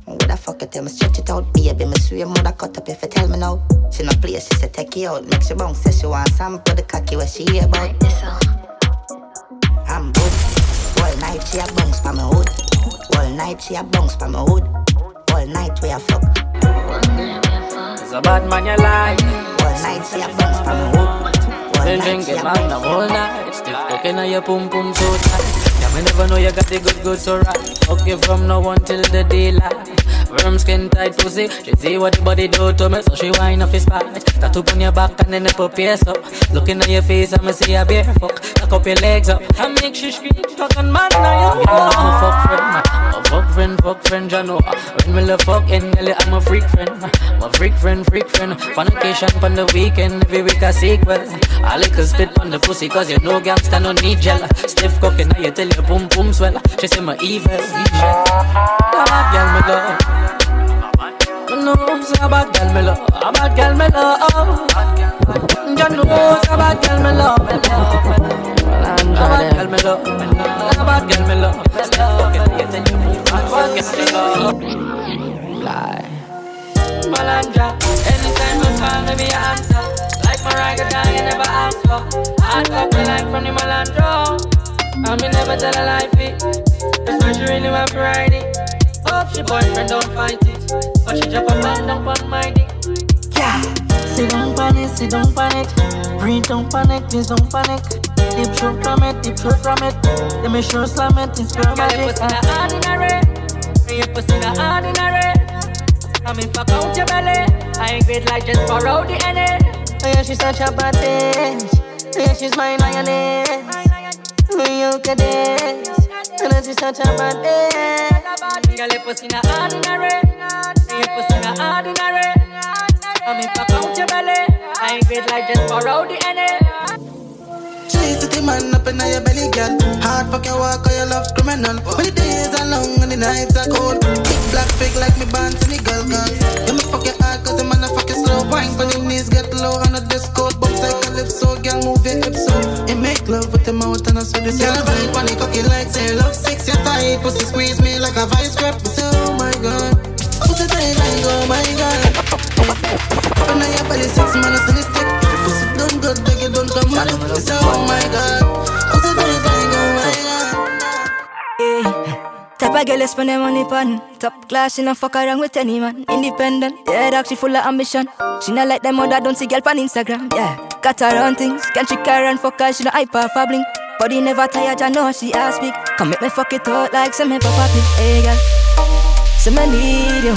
S13: What the fuck you tell me stretch it out, baby, me swear mother cut up if you tell me now. She no play, she say take you out, make she bounce, say she want some for the cocky where she hear about. I'm good. All night she a bounce pa my hood. All night she a bounce pa my hood. All night we a fuck.
S8: It's a bad man you like.
S13: All night she a bounce pa my hood. All
S8: Been drinking magnum all night. Stiff cooking on your pum pum so tight. Yeah, me never know you got the good good so right. Okay, from now until the daylight. Firm skin tight pussy. She see what the body do to me, so she wind off his spine. Tattoo on your back and then the put pierce up. Looking at your face, I'ma see a bare fuck. Lock up your legs up and make she scream. Fucking man, now you know I'm a fuck friend. A fuck friend, fuck friend, you know. When we love fuck, and girl, I'm a freak friend. I'm a freak friend, freak friend. Fornication on the weekend, every week a sequel. I like a spit on the pussy, cause you know gangsta no need gel. Stiff cooking, now you tell your boom boom swell. She say my evil, evil. Bad girl, me love. You know, say a bad girl, me love. A bad girl, me love. You know, say a bad girl, me love. Me love. A girl, me love. A bad girl, me love. Me love. Lie. Malanja. Anytime you call me, me answer. Like ragga down, you never ask for. Hard copy like from the Malandro. And me never tell a lie fit. That's why she really want. Hope she boyfriend don't fight it. But she drop a man down on my dick.
S28: Yeah. Sit down panic, sit down panic. Breathe, don't panic, please don't panic. Deep throat from it, deep throat from it. Let me sure slam it, it's girl
S8: Girl, your
S28: magic.
S8: pussy not ordinary. Your pussy not ordinary. I mean, fuck out your belly. I ain't great like just borrow the NA.
S28: Oh yeah, she's such a bad bitch. Oh yeah, she's my lioness. Oh, you can dance. And then she's such a bad bitch.
S8: Girl, your pussy not ordinary. Your pussy not ordinary. I mean, fuck out your belly. I ain't great like just borrow the NA.
S28: Chase the man up in your belly, girl. Hard fuck your walk or your love criminal. When the days are long and the nights are cold. Big black pig like me bands and the girl guns. You me fuck your hard cause the man a fuck your slow. Wine when your knees get low on the disco. Bounce like a so girl move your hips so. And make love with the mouth and I saw this. Girl, I vibe on the cocky like say love six. Your tight pussy squeeze me like a vice grip. Say, oh my god. Pussy tight like oh my god. Up in your belly six man I the stick. Pussy done good, beg you don't come it. Say, oh my god.
S29: Type of girl you spend their money pon Top class, she no fuck around with any man. Independent, yeah, dog, she full of ambition. She not like them mother, don't see girl on Instagram, yeah. Got her own things, can trick her and fuck her, she no hyper fabbling Body never tired, I know she ass big. Come make me fuck it out like some me papa pig, hey girl Say me need you,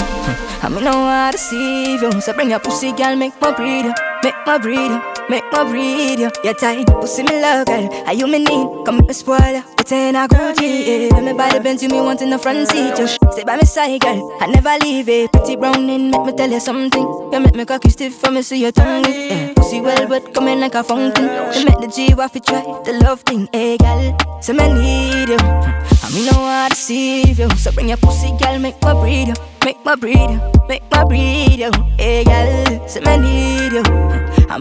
S29: I me know how to deceive you. So bring your pussy, girl, make my breed you Make my breathe, you, make my breathe you You're tight, pussy me love, girl Are you me need, come me spoil you in a Gucci, yeah Let me buy the Benz, you me want in the front seat. You stay by my side, girl. I never leave it. Pretty browning, make me tell you something. You make me cocky stiff for me, see your tongue. Yeah. Pussy well wet, coming like a fountain. You make the G waffy try the love thing, hey girl? So me need you. I me know how to deceive you. So bring your pussy, girl, make my breathe you. Make my breathe you, make my breathe you Hey girl, so me need you. I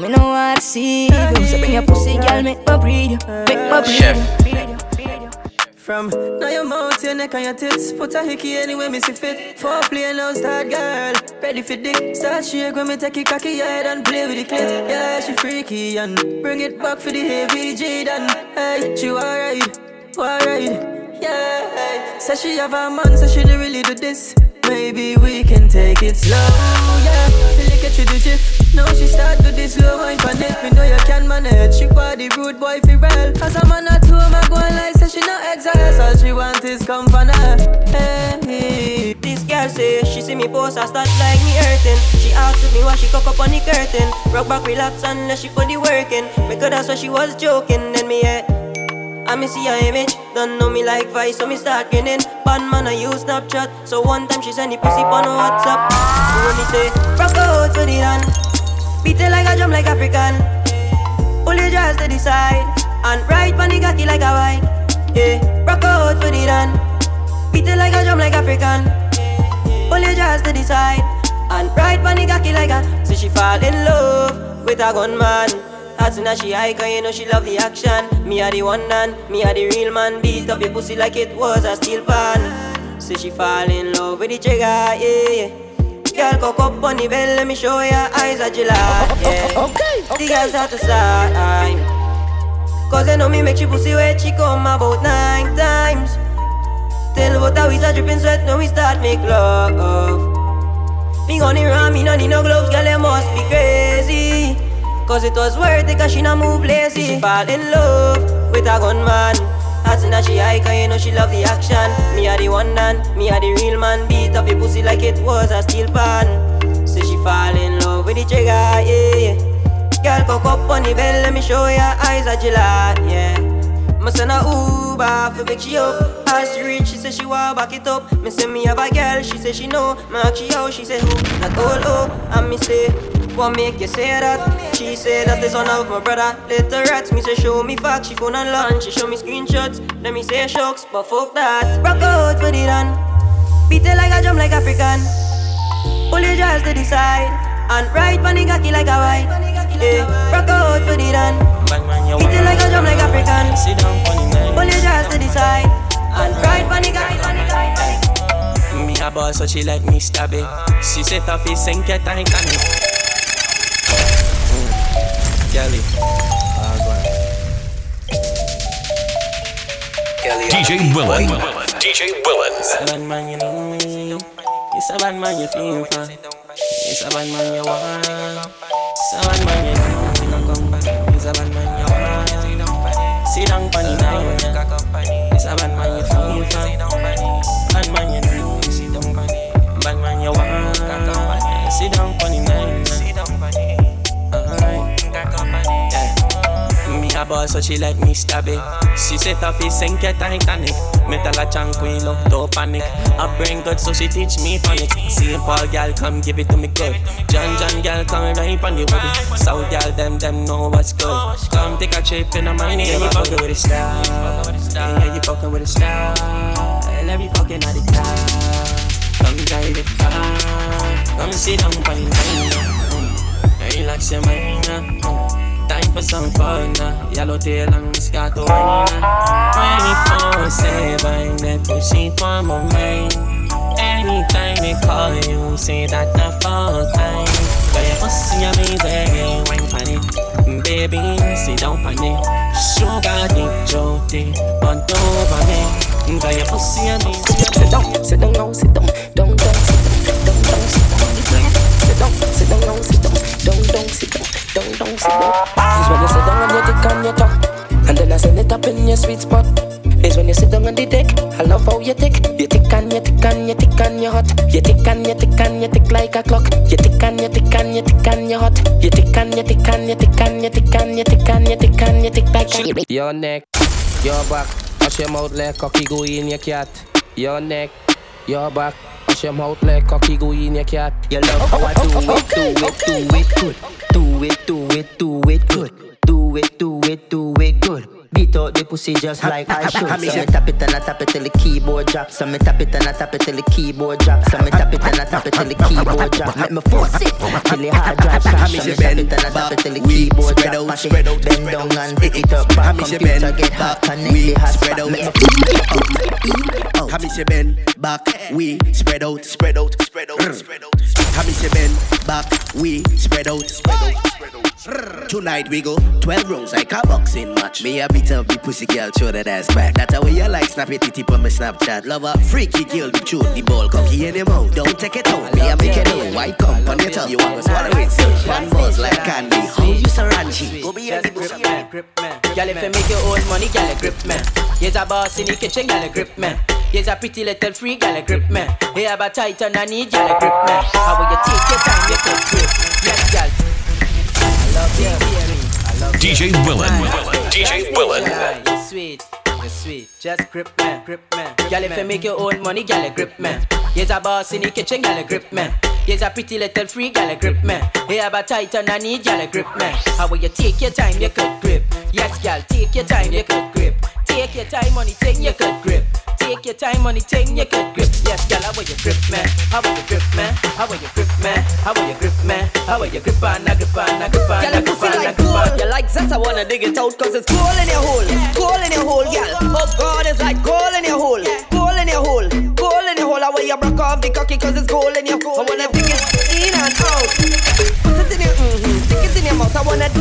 S29: me know how to deceive you So bring your pussy, girl, make my breed you Make my breed you
S28: From now your mouth, your neck and your tits. Put a hickey anywhere me see fit. Four play now start girl. Ready for dick Start shake when me take it cocky head And play with the clit Yeah, she freaky and Bring it back for the heavy G then Hey, she alright, alright Yeah, hey. Say she have a man So she don't really do this. Maybe we can take it slow Yeah, till you
S7: get you the drift. Now she start to this slow wine for it. Me know you can manage. She body rude boy fi real. As a man at home, I go and lie, say she no exile. All she want is company. Hey, hey.
S30: This girl say she see me post, I start like me hurting. She asks me why she cock up on the curtain. Rock back, relax, unless she put the work in. Because that's why she was joking. Then me yeah. I me see her image, don't know me like Vice, so me start grinning. Bad man, I use Snapchat, so one time she send the pussy on WhatsApp. You only say, rock out for the run, beat it like a drum like African. Pull your dress to the side, and ride pon the cocky like a wine. Yeah, rock out for the run, beat it like a drum like African. Pull your dress to the side, and ride pon the cocky like a. So she fall in love with a gunman. As soon as she high, cause you know she love the action. Me are the one man, me are the real man. Beat up your pussy like it was a steel pan. Say she fall in love with the trigger, yeah, yeah. Girl, cock up on the bell, let me show your eyes are July, oh, oh, oh, yeah. Okay, okay. The girls out the side. Cause they know me make she pussy wet, she come about nine times. Tell what how we start dripping sweat, now we start make love. Me gonna run, me no need no gloves, girl, you must be crazy. Cause it was worth it cause she not move lazy. She fall in love with a gunman As as she high cause you know she love the action. Me are the one man, me are the real man. Beat up your pussy like it was a steel pan. Say she fall in love with the trigger, yeah, Girl cock up on the bell, let me show ya eyes are July, yeah Me send a Uber for pick she up As she reach, she say she want back it up. Me say me have a girl, she say she know. Me ask she how, she say who, not all oh And me say what make you say that? She say that the son of my brother Little rats, me say show me facts She phone and she show me screenshots. Let me say shocks, but fuck that. Rock out for the run. Beat it like a drum like African. Pull your jaws to the side And ride pon like a white Yeah, rock out for the run Beat it like a drum like African Pull your jaws to the side And ride pon the cocky
S31: Me a boss so she like me stab it She set up his sink at Titanic mm. Kelly.
S12: DJ Willen. DJ Willen.
S31: It's a bad man, you know. It's a bad man, you feel for. It's a bad man, you want. It's a bad man, you know. You know, come back. A bad man, you want. Sit down, funny now. It's a bad man, you for. Bad man, you. Bad man, you want. Sit down, a boss, so she like me stab it. She set up his sink at Titanic. Metal a tranquilo, don't panic. I bring good, so she teach me phonics. See Paul gal come give it to me good. John John gal come right on the wood. South gal them them know what's good. Come take a trip in a mine. Yeah, you fucking with a style. Yeah, you fucking with a style. Let me fucking at the car. Come drive it far. Come sit down on the line. Relax your mind for some fun now. Yellow tail and scatter wine. Uh, Twenty four seven, that pussy for my mind. Anytime they call you, say that the full time. But you pussy amazing, wine it. Baby, sit down on it. Sugar dick, jolty, but over me. But your pussy amazing.
S32: Sit down, sit down now, sit down, down, down, sit down, down, down, sit down. Down, sit down now, sit down, down, down, sit down, down, down, sit down. Is when you sit down and you tick on your tongue And then I send it up in your sweet spot Is when you sit down on the deck I love how you tick You tick and you tick and you tick and you hot You tick and you tick and you tick like a clock You tick and you tick and you tick and you hot You tick and you tick and you tick and you tick and you tick and you tick and you tick like
S33: Your neck, your back Wash your mouth like cocky go in your cat Your neck, your back Wash your mouth like cocky go in your cat
S2: You love how I do it, do it, do it good do it, do it, do it good. Do it, do it, do it good. Beat out the pussy just like I should. So me tap it and I tap it till the keyboard drop. So me tap it and I tap it till the keyboard drop. So me tap it and I tap it till the keyboard drop. Make me force it till the hard drive crash. So me tap it and I tap it till the keyboard drop. Party bend down and pick it up. Back computer get hot, connect the hot me
S28: How me say bend back, we spread out, spread out, spread out, spread out. Me say bend back, we spread out, spread out, spread out. Tonight we go 12 rounds like a boxing match. Me a beat up the pussy girl, show that ass back. That's how you like snap it tip on my Snapchat. Lover, freaky girl, the shoot the ball cocky in your mouth. Don't take it out, me a make it out. White come on your tongue, you want to swallow it. So one buzz like candy. How you saranchi? Go be a
S34: grip man, grip man. Girl, if you make your own money, girl, grip man. Here's a boss in the kitchen, girl, grip man. Here's a pretty little freak, girl, grip man. Hey, have a tight underneath, girl, grip man. How will you take your time, you can grip. Yes, girl. I love you, I love
S35: DJ Willen. DJ Willen.
S34: You're sweet, you're sweet. Just grip man, grip man. Girl, if you make your own money, girl, grip man. Here's a boss in the kitchen, girl, grip man. Here's a pretty little freak, girl, grip man. Hey, have a tight underneath, girl, grip man. How will you take your time, you could grip. Yes, girl, take your time, you could grip. Take your time, money, take you could grip. Take your time, money, take you could grip. Yes, girl, how will you grip, man? How will you grip, man? How will you grip, man? How will you grip, man? How will you grip on, a grip on, a grip on, a
S2: your
S34: grip on, a grip on.
S2: You like that? I wanna dig it out cause it's gold in your hole. Gold in your hole, girl. Oh God, it's like gold in your hole. Gold in your hole. Gold in your hole. I want you broke off the cocky cause it's gold in your hole. I wanna dig it in and out. Put it in your, mm-hmm. Stick it in your mouth. I wanna.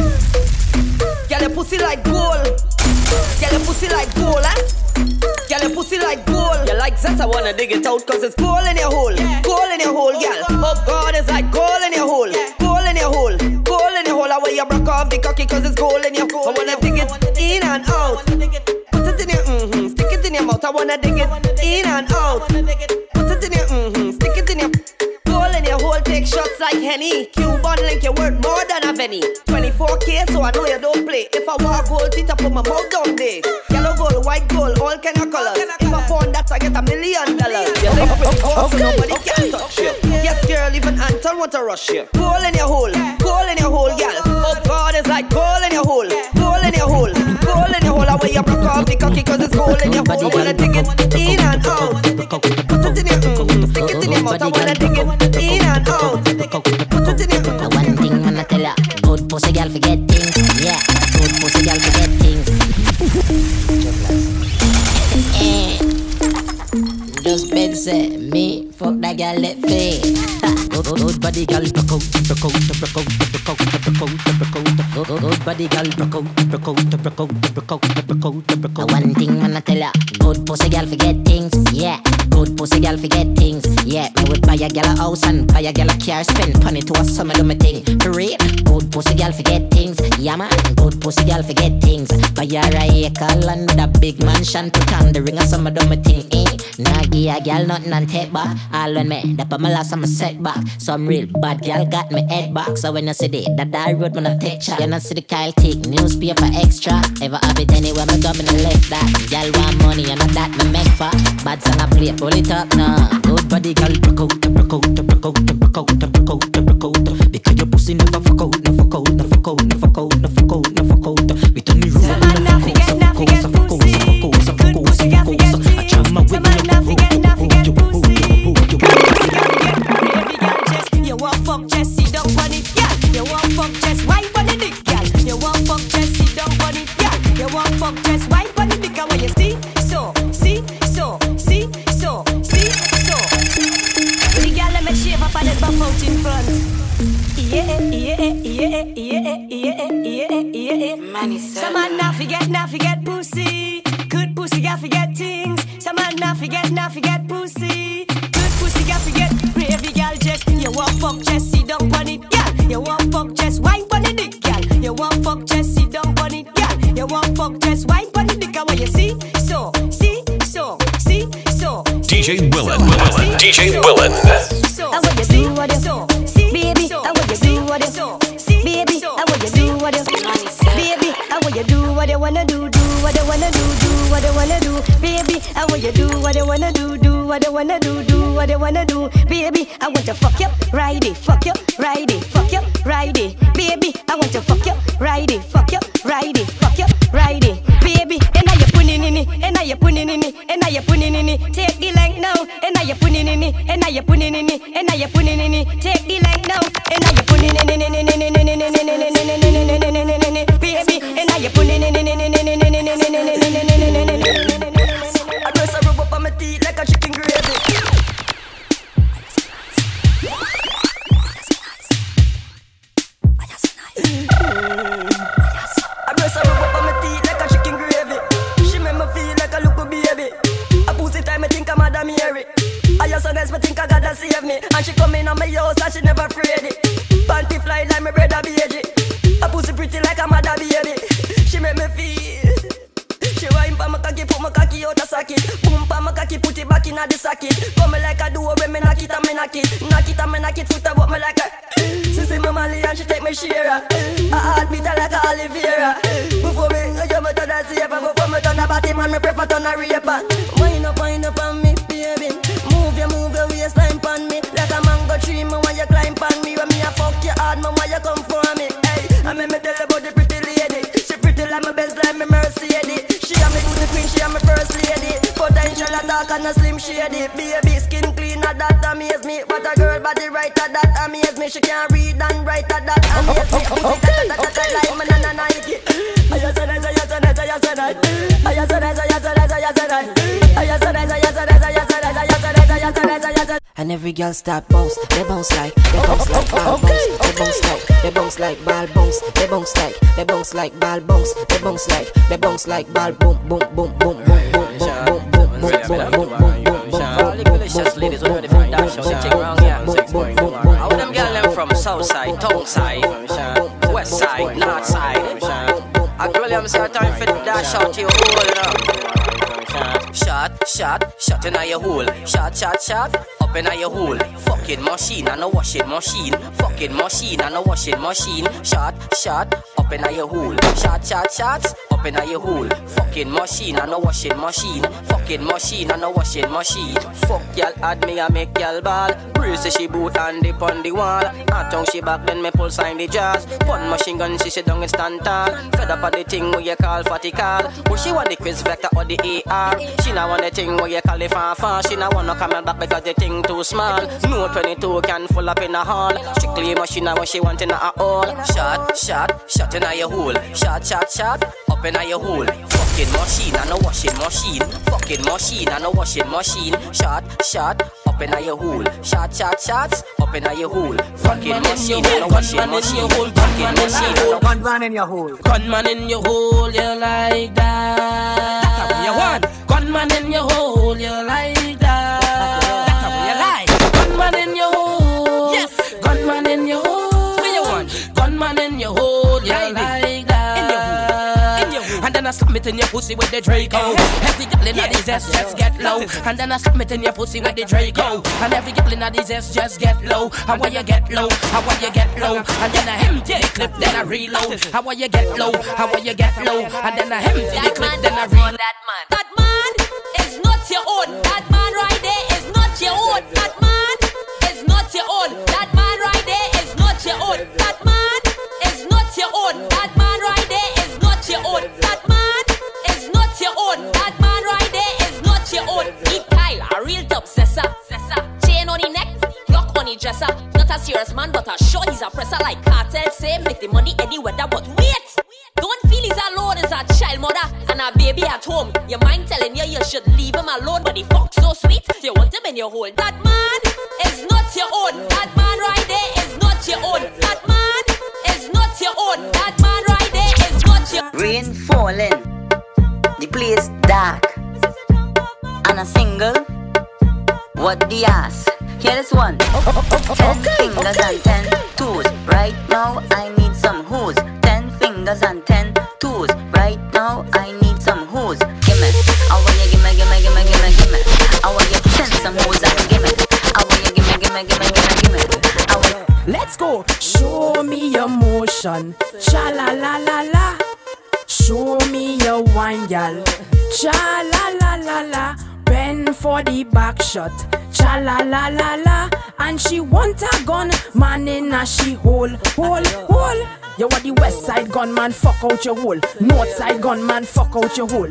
S2: Girl, your pussy like gold. Girl, your pussy like gold, huh? Girl, your pussy like gold. You like that? I wanna dig it out cause it's gold in your hole. Gold in your hole, girl. Oh God, it's like gold in your hole. Gold in your hole. Gold in your hole. I want you broke off the cocky cause it's gold in your hole. I wanna dig it in and out. Put it in your mm-hmm. Stick it in your mouth. I wanna dig it in and out. Put it in your mm-hmm. Take shots like Henny. Cuban link, you worth more than a penny. 24k, so I know you don't play. If I want gold, it up put my mouth down there. Yellow gold, white gold, all kind of colors. If I pawn that, I get a million dollars. You link with gold, so nobody can touch you. Yes, girl, even Anton want to rush you. Gold in your hole, gold in your hole, girl. Oh God, it's like gold in your hole, gold in your hole, gold in your hole. I wear you broke off the cocky 'cause it's gold in your hole. I wanna dig it in and out. Put it in your, mm, stick it in your mouth. I wanna dig it in and out.
S36: The one thing when I tell ya, good pussy girl forget things. Yeah, good pussy girl forget things. Eh. Just me fuck that girl let fade. Good, body girl out, out, out, out, out, out. Good, body girl out, out, out, out, out, out. One thing when I tell good pussy girl forget things. Yeah, good pussy girl forget things. Yeah, me would buy a girl a house and buy a girl a car, spend money to a summer do me thing. For real, good pussy girl forget things. Yeah man, good pussy girl forget things. Buy her a acre land with a big mansion, put on the ring of summer do me thing. Eh? Nah, give a girl nothing and take back. All when me, that my last I'm a setback. Some real bad girl got me head back. So when I see the that die road, when I take chat. You know see the Kyle take newspaper extra. Ever have it anywhere, me dumb in left that. Girl want money and not that me make for. Bad song I play, pull it up now. Good body girl, broke out, broke out, broke out, broke out, broke out, broke out. Because your pussy never fuck out, never fuck out, never fuck out, never fuck out, fuck out, never fuck out. We turn the road, never fuck out, never fuck out, never fuck out, never fuck out, never fuck out, never fuck out. I try my way,
S1: You want fuck Jesse, don't want it, yeah. You want fuck Jess, why want it, girl? You want fuck Jesse, don't want it, yeah. You want fuck Jess, why yeah, yeah, yeah, yeah, yeah, yeah, yeah. Some man not forget, not forget pussy. Good pussy, got forget things. Some man not forget, not forget pussy. Good pussy, got forget. Gravy girl, just you want fuck Jesse, don't want it, yeah. You want fuck Jess, wine on the dick, girl. You want fuck Jesse, don't want it, yeah. You want fuck Jess, wine on the dick, and when you see, so, see, so, see, so.
S35: DJ Willen. DJ Willen.
S1: So, I want you do what you so, see, baby. What you wanna do, do what you wanna do, do what you wanna do, baby. I want you do what you wanna do, do what you wanna do, do what you wanna do, baby. I want to fuck you, ride it, fuck you, ride it, fuck you, ride it, baby. I want to fuck you, ride it, fuck you, ride it, fuck you, ride it, baby. And now you putting in it, and now you putting in it, and now you putting in it. Take the length now, and now you putting in it, and now you putting in it, and now you putting in it. Take the length now, and now you putting in it, baby.
S2: Girl
S32: start bounce, they bounce like, they bounce like ball bounce, they bounce like, they bounce like ball bounce, they bounce like, they bounce like ball bounce, they bounce like, they bounce like ball boom boom boom boom boom boom boom boom boom boom boom boom boom boom boom.
S37: All the delicious ladies ready for that show. They check around here. How them girl them from south side, town side, west side, north side. I really am say time for that shout to your hole, you know. Shot, shot, shot in your hole. Shot, shot, shot. Up in your hole. Fucking machine and a washing machine. Fucking machine and a washing machine. Shot, shot. Up in your hole. Shot, shot, shots. Up in your hole. Fucking machine and a washing machine. Fucking machine and a washing machine. Fuck y'all add me a make y'all ball. Breeze she boot and dip on the wall. I tongue she back then me pull sign the jazz. One machine gun she sit down and stand tall. Fed up on the thing where you call fatty call. But she want the Kriss Vector or the AR. She now want the thing where you call it fan fan. She not wanna come back because the thing too small. No 22 can full up in a hall. Strictly machine and what she want in a hole. Shot, shot, shot in a your hole. Shot, shot, shot, up in a your hole. Fucking machine and a washing machine. Fucking machine and a washing machine. Shot, shot, up in a your hole. Shot, shot, shots, up in a your hole. Fucking machine and a washing machine. Fucking machine and a
S38: Gunman in your hole.
S33: Gunman in your hole, you like that. That's how you want one man in your whole your life. I slam it in your pussy with the Draco. Every girl in these ass just get low. And then I slam it in your pussy with the Draco. And every girl in these ass just get low. How will you get low? How will you get low? And then I empty the clip, then I reload. How will you get low? How will you get low? And then I empty the clip, then I reload.
S1: That man. That man is not your own. That man right there is not your own. That man is not your own. That man right there is not your own. That man is not your own. That man right there is not your own. That man is not your own. That man right there is not your own. He Kyle, a real top sessa. Chain on the neck, lock on the dresser. Not a serious man, but a sure he's a presser like cartel. Say make the money any weather, but wait. Don't feel he's alone as a child mother and a baby at home. Your mind telling you you should leave him alone, but he fuck so sweet. You want him in your hole. That man is not your own. That man right there is not your own. That man is not your own. That man right there is not
S39: Rain falling, the place dark, and a single. What the ass? Here is one. Ten fingers and ten toes. Right now I need some hose. Ten fingers and ten toes. Right now I need some hose. Gimme. I want you gimme, gimme, gimme, gimme, gimme. I want you send some hose and gimme. I want you gimme, gimme, gimme, gimme, gimme. I want
S32: Let's go. Show me your motion. Cha la la la la. Show me your wine, gal. Cha la la la la. Bend for the back shot. Cha la la la la. And she want a gun, man in a she hole, hole, hole. You are the west side gunman, fuck out your hole. North side gunman, fuck out your hole.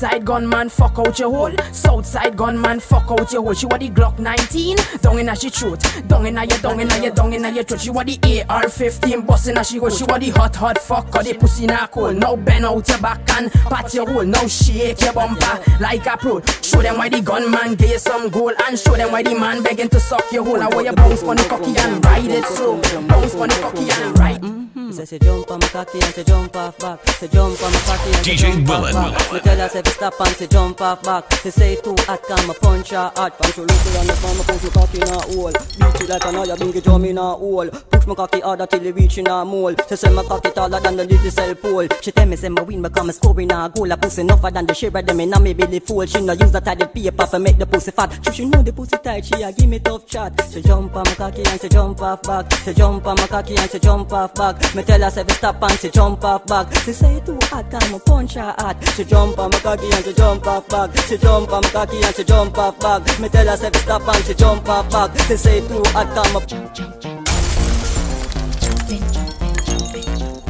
S32: East side gunman, fuck out your hole. South side gunman, fuck out your hole. She want the Glock 19, down in a she throat. Down in a your, down in a your, down in a your throat. She want the AR-15, bust in a she hole. She want the hot, hot fuck, or the pussy in a cold. Now bend out your back and pat your hole. Now shake your bumper like a pro. Show them why the gunman gave you some gold and show them why the man begging to suck your hole. Now where you bounce on the cocky and ride it so. Bounce on the cocky and ride.
S38: Mm. Say she jump on my cocky and she jump off back. She jump on my cocky and she
S12: DJ
S38: jump
S12: Willen.
S38: off back. Me tell her say fi stop and she jump off back. She say too hot, come a punch her hot. Punch her little and the mama push my cocky in a hole. Beat it like an eye, bingy drum in a hole. Push my cocky harder till it reach in a mole. She say my cocky taller than the little cell pole. She tell me say my win become a score in a goal. A pussy enough than the share of them in a me belly full. She no use that the paper for make the pussy fat. She she know the pussy tight, she a give me tough chat. She jump on my cocky and she jump off back. She jump on my cocky and she jump off back. Me tell her say stop and she jump off back. She say too hot, come a punch her hot. She jump on my cocky and she jump off back. She jump on cocky and she jump off back. Me tell her say stop and she jump off back. She say too hot, come a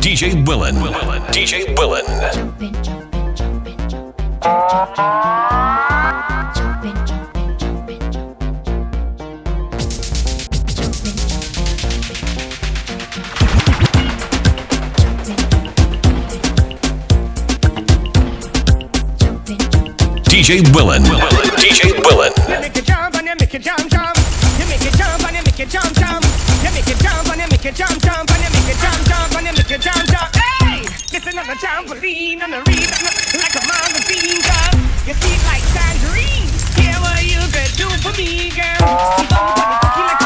S12: DJ Willen. DJ Willen. DJ Willen. DJ Willen.
S34: You see like tangerine. What you could do for me, girl.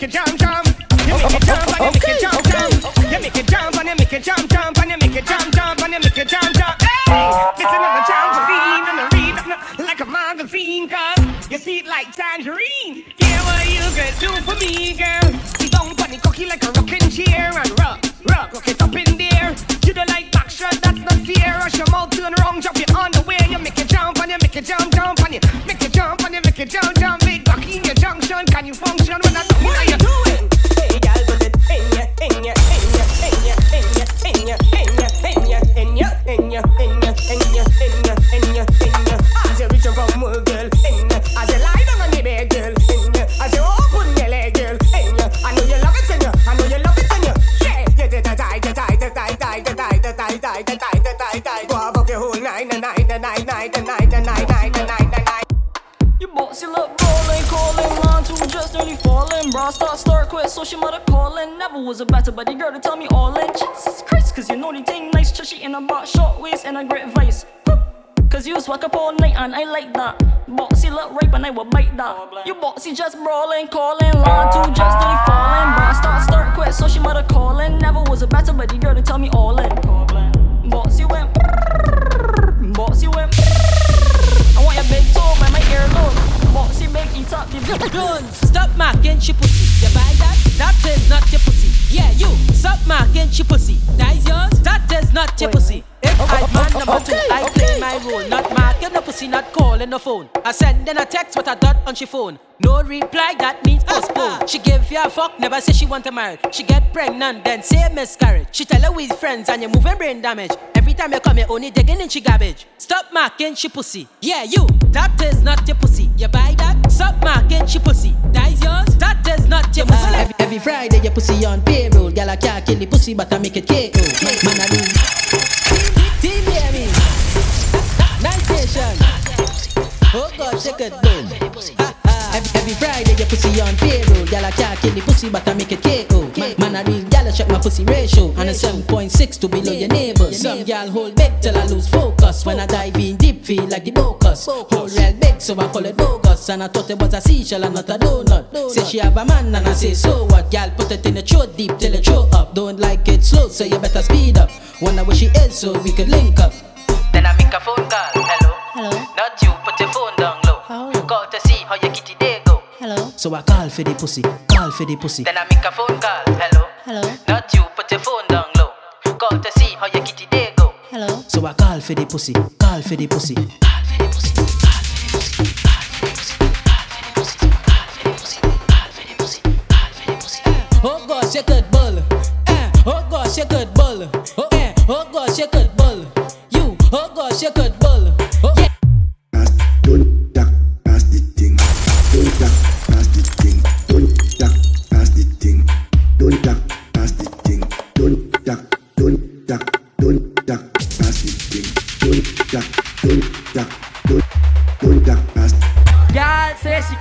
S34: Make it jump jump. You make it jump and you make it jump jump. You make it jump and you make it jump jump and you make it jump jump and you make it jump jump. Hey, this another trampoline and a read like a magazine, girl. You see it like tangerine. Yeah, what you could do for me, girl. Sit down the cookie like a rocking chair and rock, rock, rock it up in there. You don't like back shot, that's not fair. Rush your mouth turn around, drop it on the way. You make it jump and you make it jump jump and you
S35: phone. I send in a text with a dot on she phone. No reply, that means postpone. She give you a fuck, never say she want to marry. She get pregnant, then say miscarriage. She tell her with friends and you moving brain damage. Every time you come, you only digging in she garbage. Stop marking she pussy. Yeah, you. That is not your pussy. You buy that? Stop marking she pussy. That is yours. That is not your pussy.
S40: Every, every Friday your pussy on payroll. Girl I can't kill the pussy, but I make it KO. Man I do. Team. Nice station. Oh God, shake it boom. Ha, ha. Every, every Friday your pussy on payroll. Girl I can't kill the pussy, but I make it KO. Man, man I real girl I check my pussy ratio. And a 7.6 to below your neighbor. Some girl hold big till I lose focus. When I dive in deep, feel like the bocus. Hold real big, so I call it bogus. And I thought it was a seashell and not a donut. Say she have a man and I say so what? Girl put it in the throat deep till it throw up. Don't like it slow, so you better speed up. Wonder where she is so we could link up.
S35: Then I make a phone call. Hello.
S40: Hello.
S35: Not you, but your phone
S40: Hello. So I call for the pussy, call for the pussy.
S35: Then I make a phone call. Hello.
S40: Hello.
S35: Not you, put your phone down low. Call to see how your kitty day go.
S40: Hello. So I call for the pussy, call for the pussy. Oh gosh, you good bull. Eh, oh gosh, you good bull. Oh, eh, oh gosh, you good bull. You, oh gosh, you good bull. Oh,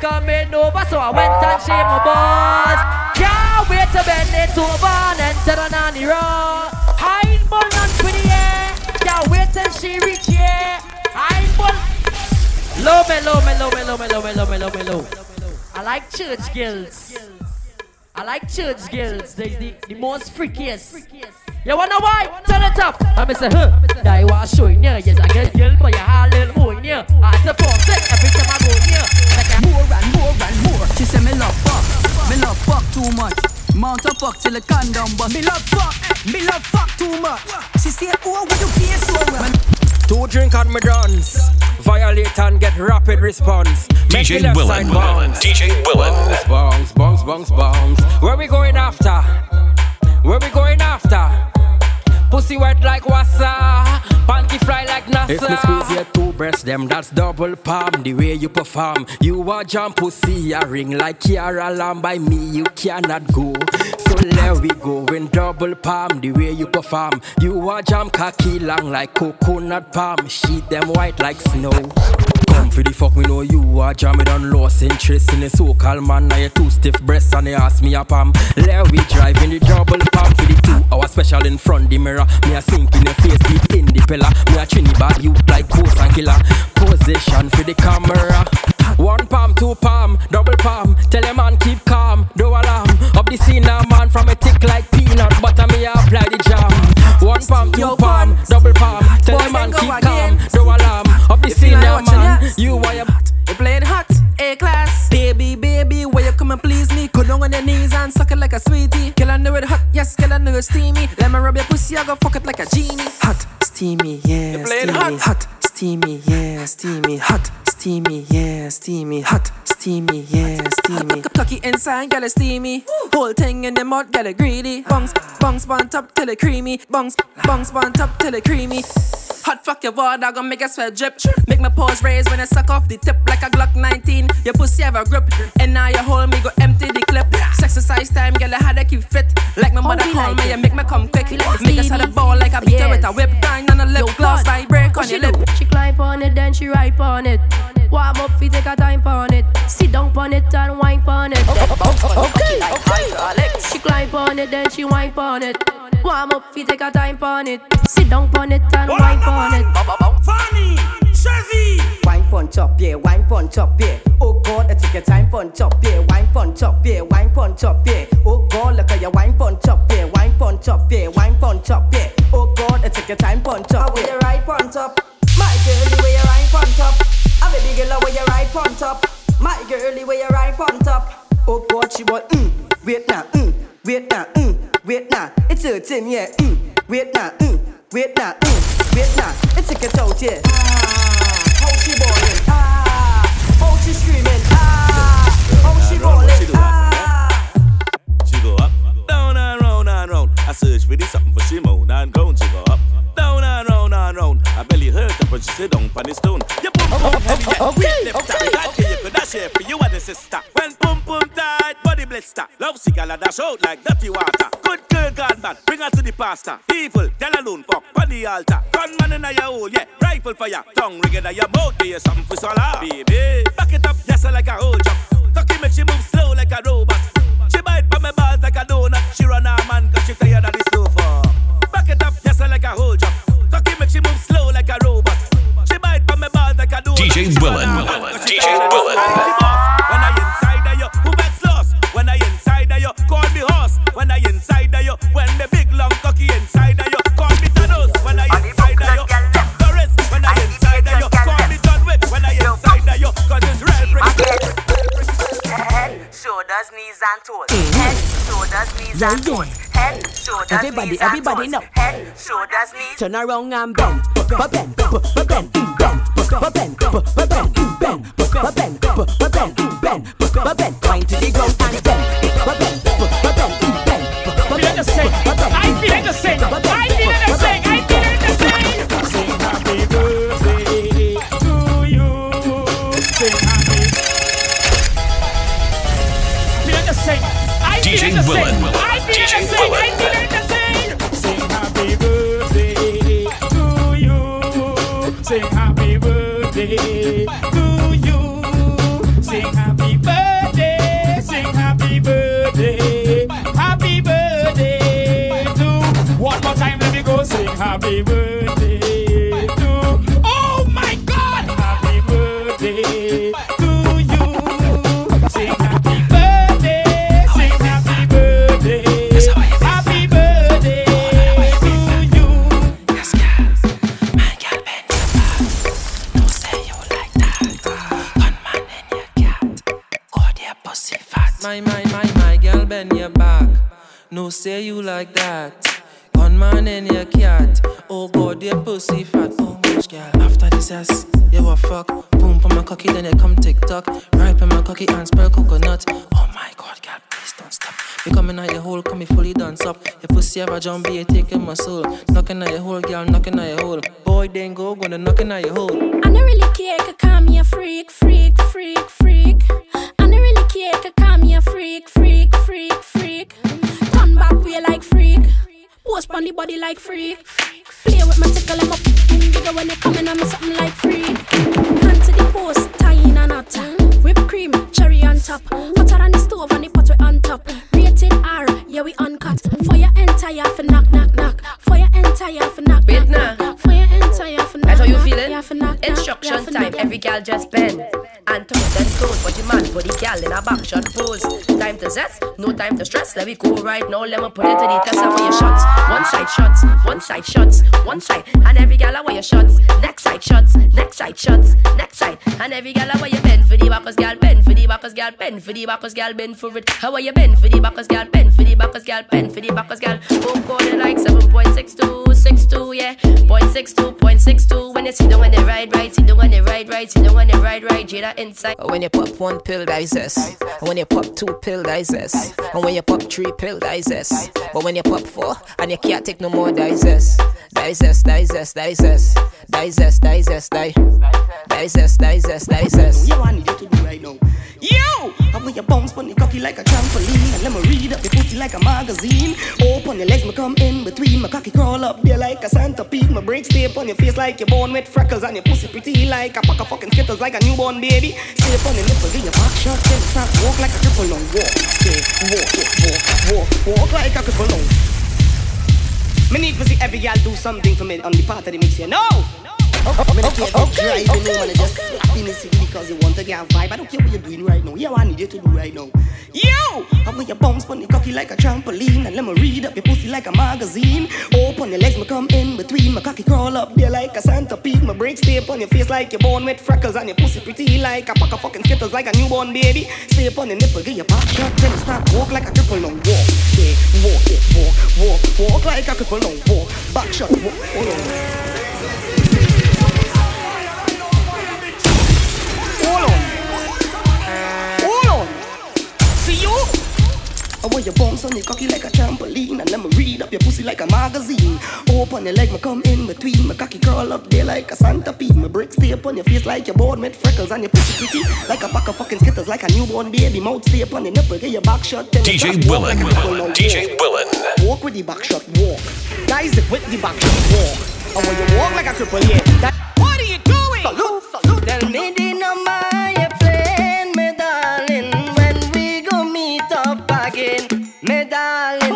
S41: she coming over, so I went and shaved my balls. Can't wait to bend it over and enter the nanny road. I'm born on 20 yeah. Can't wait till she reach here. I'm born. Low me, low me, low me, low me, low me, low me, low me, low. I like church girls. I like church girls. They're the, the most freakiest. You wanna why? Turn it up. I'm say, huh? Die was showing you. Yes, I get girl, but you have little boy near. I support it every time I go near. Like a
S42: More and more and more. She say me love fuck, me love fuck too much. Mount a fuck till the condom bust. Me love fuck, me love fuck too much. She say, oh, what you pay so well?
S43: Two drink and me dance. Violate and get rapid response. Make
S12: DJ
S43: the left
S12: Willen.
S43: side bounce.
S12: DJ Willen.
S43: Bounce, bounce, bounce, bounce. Where we going after? Where we going after? Pussy wet like wassa, panty fly like NASA. If me squeeze your two breasts, them that's double palm. The way you perform, you a jump pussy a ring like Kiara Lamb. By me, you cannot go. There we go in double palm. The way you perform, you a jam cocky long like coconut palm. Sheet them white like snow. Come for the fuck, me know you are jamming on lost interest in the so-called man. Now you two stiff breasts and they ask me a palm. Let we drive in the double palm for the two hour special in front the mirror. Me a sink in your face deep in the pillar. Me a Trinidad you like ghost and killer. Position for the camera. One palm, two palm, double palm. Tell a man keep calm, do alarm. Up the scene now, man from a tick like peanut butter. Me apply the jam. One palm, two palm, double palm. Tell a man keep calm, do alarm. Up the scene now, man. You are your
S42: You playing hot, A class. Baby, baby, where you come and please me? Go down on your knees and suck it like a sweetie. Girl, I know it hot, yes, girl, I know it steamy. Let me rub your pussy, I go fuck it like a genie. Hot, steamy, yeah,
S43: playing
S42: steamy.
S43: hot.
S42: Steamy, yeah, steamy. Hot, steamy, yeah, steamy. Hot, steamy, yeah, steamy. Cocky inside, it steamy. Whole thing in the mud, it greedy. Bungs, bungs, bun top till it creamy. Bungs, bungs, bun top till it creamy. Hot fuck your water, gonna make a sweat drip. Make my paws raise when I suck off the tip like a Glock 19. Your pussy have a grip, and now you hold me, go empty the clip. Exercise time, girl, I had to keep fit. Like my mother
S44: we
S42: call
S44: like
S42: me,
S44: it.
S42: and make me come quick.
S44: Like
S42: Make us had a ball like a beater
S44: Yes.
S42: with a whip. Grind on a lip gloss, vibrate on
S44: she
S42: your lip.
S44: do? She climb on it, then she ride on it. Warm up, fi take a time on it. Sit down on it and wine on it. Okay, okay. She climb on it, then she wine on it. Warm up, fi take a time on it. Sit down on it and wine on it.
S42: Funny, Chevy. Punch up, yeah, wine punch up, yeah. Oh God, I take your time punch up, yeah, wine punch up, yeah, wine punch up, yeah. Oh God, look at your wine punch up, yeah, wine punch up, yeah, wine punch up, yeah. Oh God, I take your time punch up, yeah.
S45: you right punch up. My girl, the way you right punch up. A baby girl, the way you right punch up. My girl, the way you right punch up.
S42: Oh God, she want mm, wait now, mm, wait now, mm, wait now. It's hurting, yeah, mm, wait now, mm, wait now, mm, wait now. It's a get out, yeah. Ah, how she ballin', ah, how she screaming, ah, how she ballin', ah.
S46: She go up, down and round and round. I search for this something for she moan and. She go up, down and round and round. I belly hurt up when she sit down on the stone. You boom boom heavy yet. Okay, okay, God okay. you could dash here for you and the sister. When boom boom tight, body blister. Love cigar dash out like dirty water. Good girl gone bad, bring her to the pastor. Evil, tell alone fuck on the altar. Gunman in your hole, yeah. Rifle for fire, tongue ring in your mouth. You something for swallow, baby? Back it up, yes, like a whole jump. Cocky make she move slow like a robot. She bite on my balls like a donut. She run her man cause she tired of the sofa. Back it up, yes, like a whole jump. She move slow like a robot. She bite on my balls like a donut.
S12: DJ Willen.
S46: her man 'cause she
S12: DJ
S46: tired of the
S12: Willen.
S45: Knees and toes. Head, shoulders, knees and toes. Head, shoulders,
S40: Everybody,
S45: knees
S40: everybody
S45: and toes. Head, shoulders, knees.
S40: Turn around and bend, but bend, but bend, mm, bend, but bend, but bend, mm, bend, but bend, but bend, mm, bend, but bend. Wind to the ground and bend, but bend,
S12: DJ Willen. DJ Willen.
S46: Sing happy birthday to you. Sing happy birthday to you. Sing happy
S47: birthday. Sing happy birthday. Happy birthday to.
S46: One more time, let me go. Sing happy birthday.
S42: My, my, my, my girl, bend your back. No say you like that. One man in your cat. Oh God, your pussy fat. Oh much girl. After this ass, you a fuck. Boom for my cocky, then you come TikTok. Ripe in my cocky and spell coconut. Oh my God, girl, please don't stop. Me coming out your hole, come me fully dance up. Your pussy have a be taking my soul. Knocking at your hole, girl, knocking at your hole. Boy, then go, gonna knocking at your hole.
S48: I don't really care, could call me a freak, freak, freak, freak. A freak, freak, freak, freak. Turn back way like freak. Post on the body like freak. Play with my tickle and my bigger when they coming on me something like freak. Hand to the post, tie in a knot. Whipped cream, cherry on top. Hotter than the stove and the pot we on top. Rated R, yeah we uncut. Fire entire for knock knock knock. Fire entire for knock
S49: Wait,
S48: knock knock. Fire entire for knock
S49: That's how you
S48: knock.
S49: feeling?
S48: Yeah, for knock knock.
S49: Instruction
S48: Yeah, for
S49: time.
S48: knock,
S49: Every gal just bend and toes and toes. But your man put the gal in a back shot pose. Time to zest, no time to stress. Let me go right now. Let me put it to the test. I your shots. One side shots, one side shots, one side. And every gal I wear your shots. Next side shots, next side shots, next side. And every gal I wear your bend for the backers, gal bend for the backers, gal bend for the backers, gal bend for it. How are you bend for the backers, gal bend for the backers, gal bend for the backers, gal. Oh, it like 7.62, 62, yeah. Point six two, point six two. When you sit down on the ride, right, sit down on the ride, right, sit down on the ride, right, Jada inside.
S35: When you pop one pill, that is this. When you pop two pill, that is this. And when you pop three pill, that is. But when you pop four and you can't take no more, that that is this, that is this, that is this.
S34: You want you to do right now. You! I want your bounce on your cocky like a trampoline. And let me read up your pussy like a magazine. Open your legs, me come in between. My cocky crawl up there like a centipede. My brakes stay on your face like you're born with freckles. And your pussy pretty like a pack of fucking skittles like a newborn baby. Stay up on your nipple, get your back shot, then start walk like a cripple on walk. Stay, walk, walk, walk, walk like a cripple on. Me need to see every girl do something for me on the part of the mix here. No! I'm gonna take the drive, you know, and I just slap in city because you want to get a vibe. I don't care what you're doing right now. Yeah, what I need you to do right now. You! I want your bounce on your cocky like a trampoline. And let me read up your pussy like a magazine. Open your legs, me come in between. My cocky crawl up there like a centipede. My brakes stay on your face like you're born with freckles. And your pussy pretty like a pack of fucking skittles like a newborn baby. Stay up on your nipple, get your back shot, then start walk like a cripple now. Walk, yeah, walk, yeah, walk, walk, walk like a cripple now. Walk, back shot, walk, hold on. See you? I want your bounce on your cocky like a trampoline And let me read up your pussy like a magazine Open your leg, me come in between My cocky curl up there like a centipede My bricks stay up on your face like your board born with freckles And your pussy pretty like a pack of fucking skittles Like a newborn baby Mouth stay up on your nipple, get your back shot then you
S50: DJ
S34: start
S50: Willen.
S34: like a.
S50: DJ Willen.
S34: Walk with the back shot, walk Guys, with the back shot, walk I want you walk like a cripple, yeah that, What are you doing? Salute, salute
S2: Tell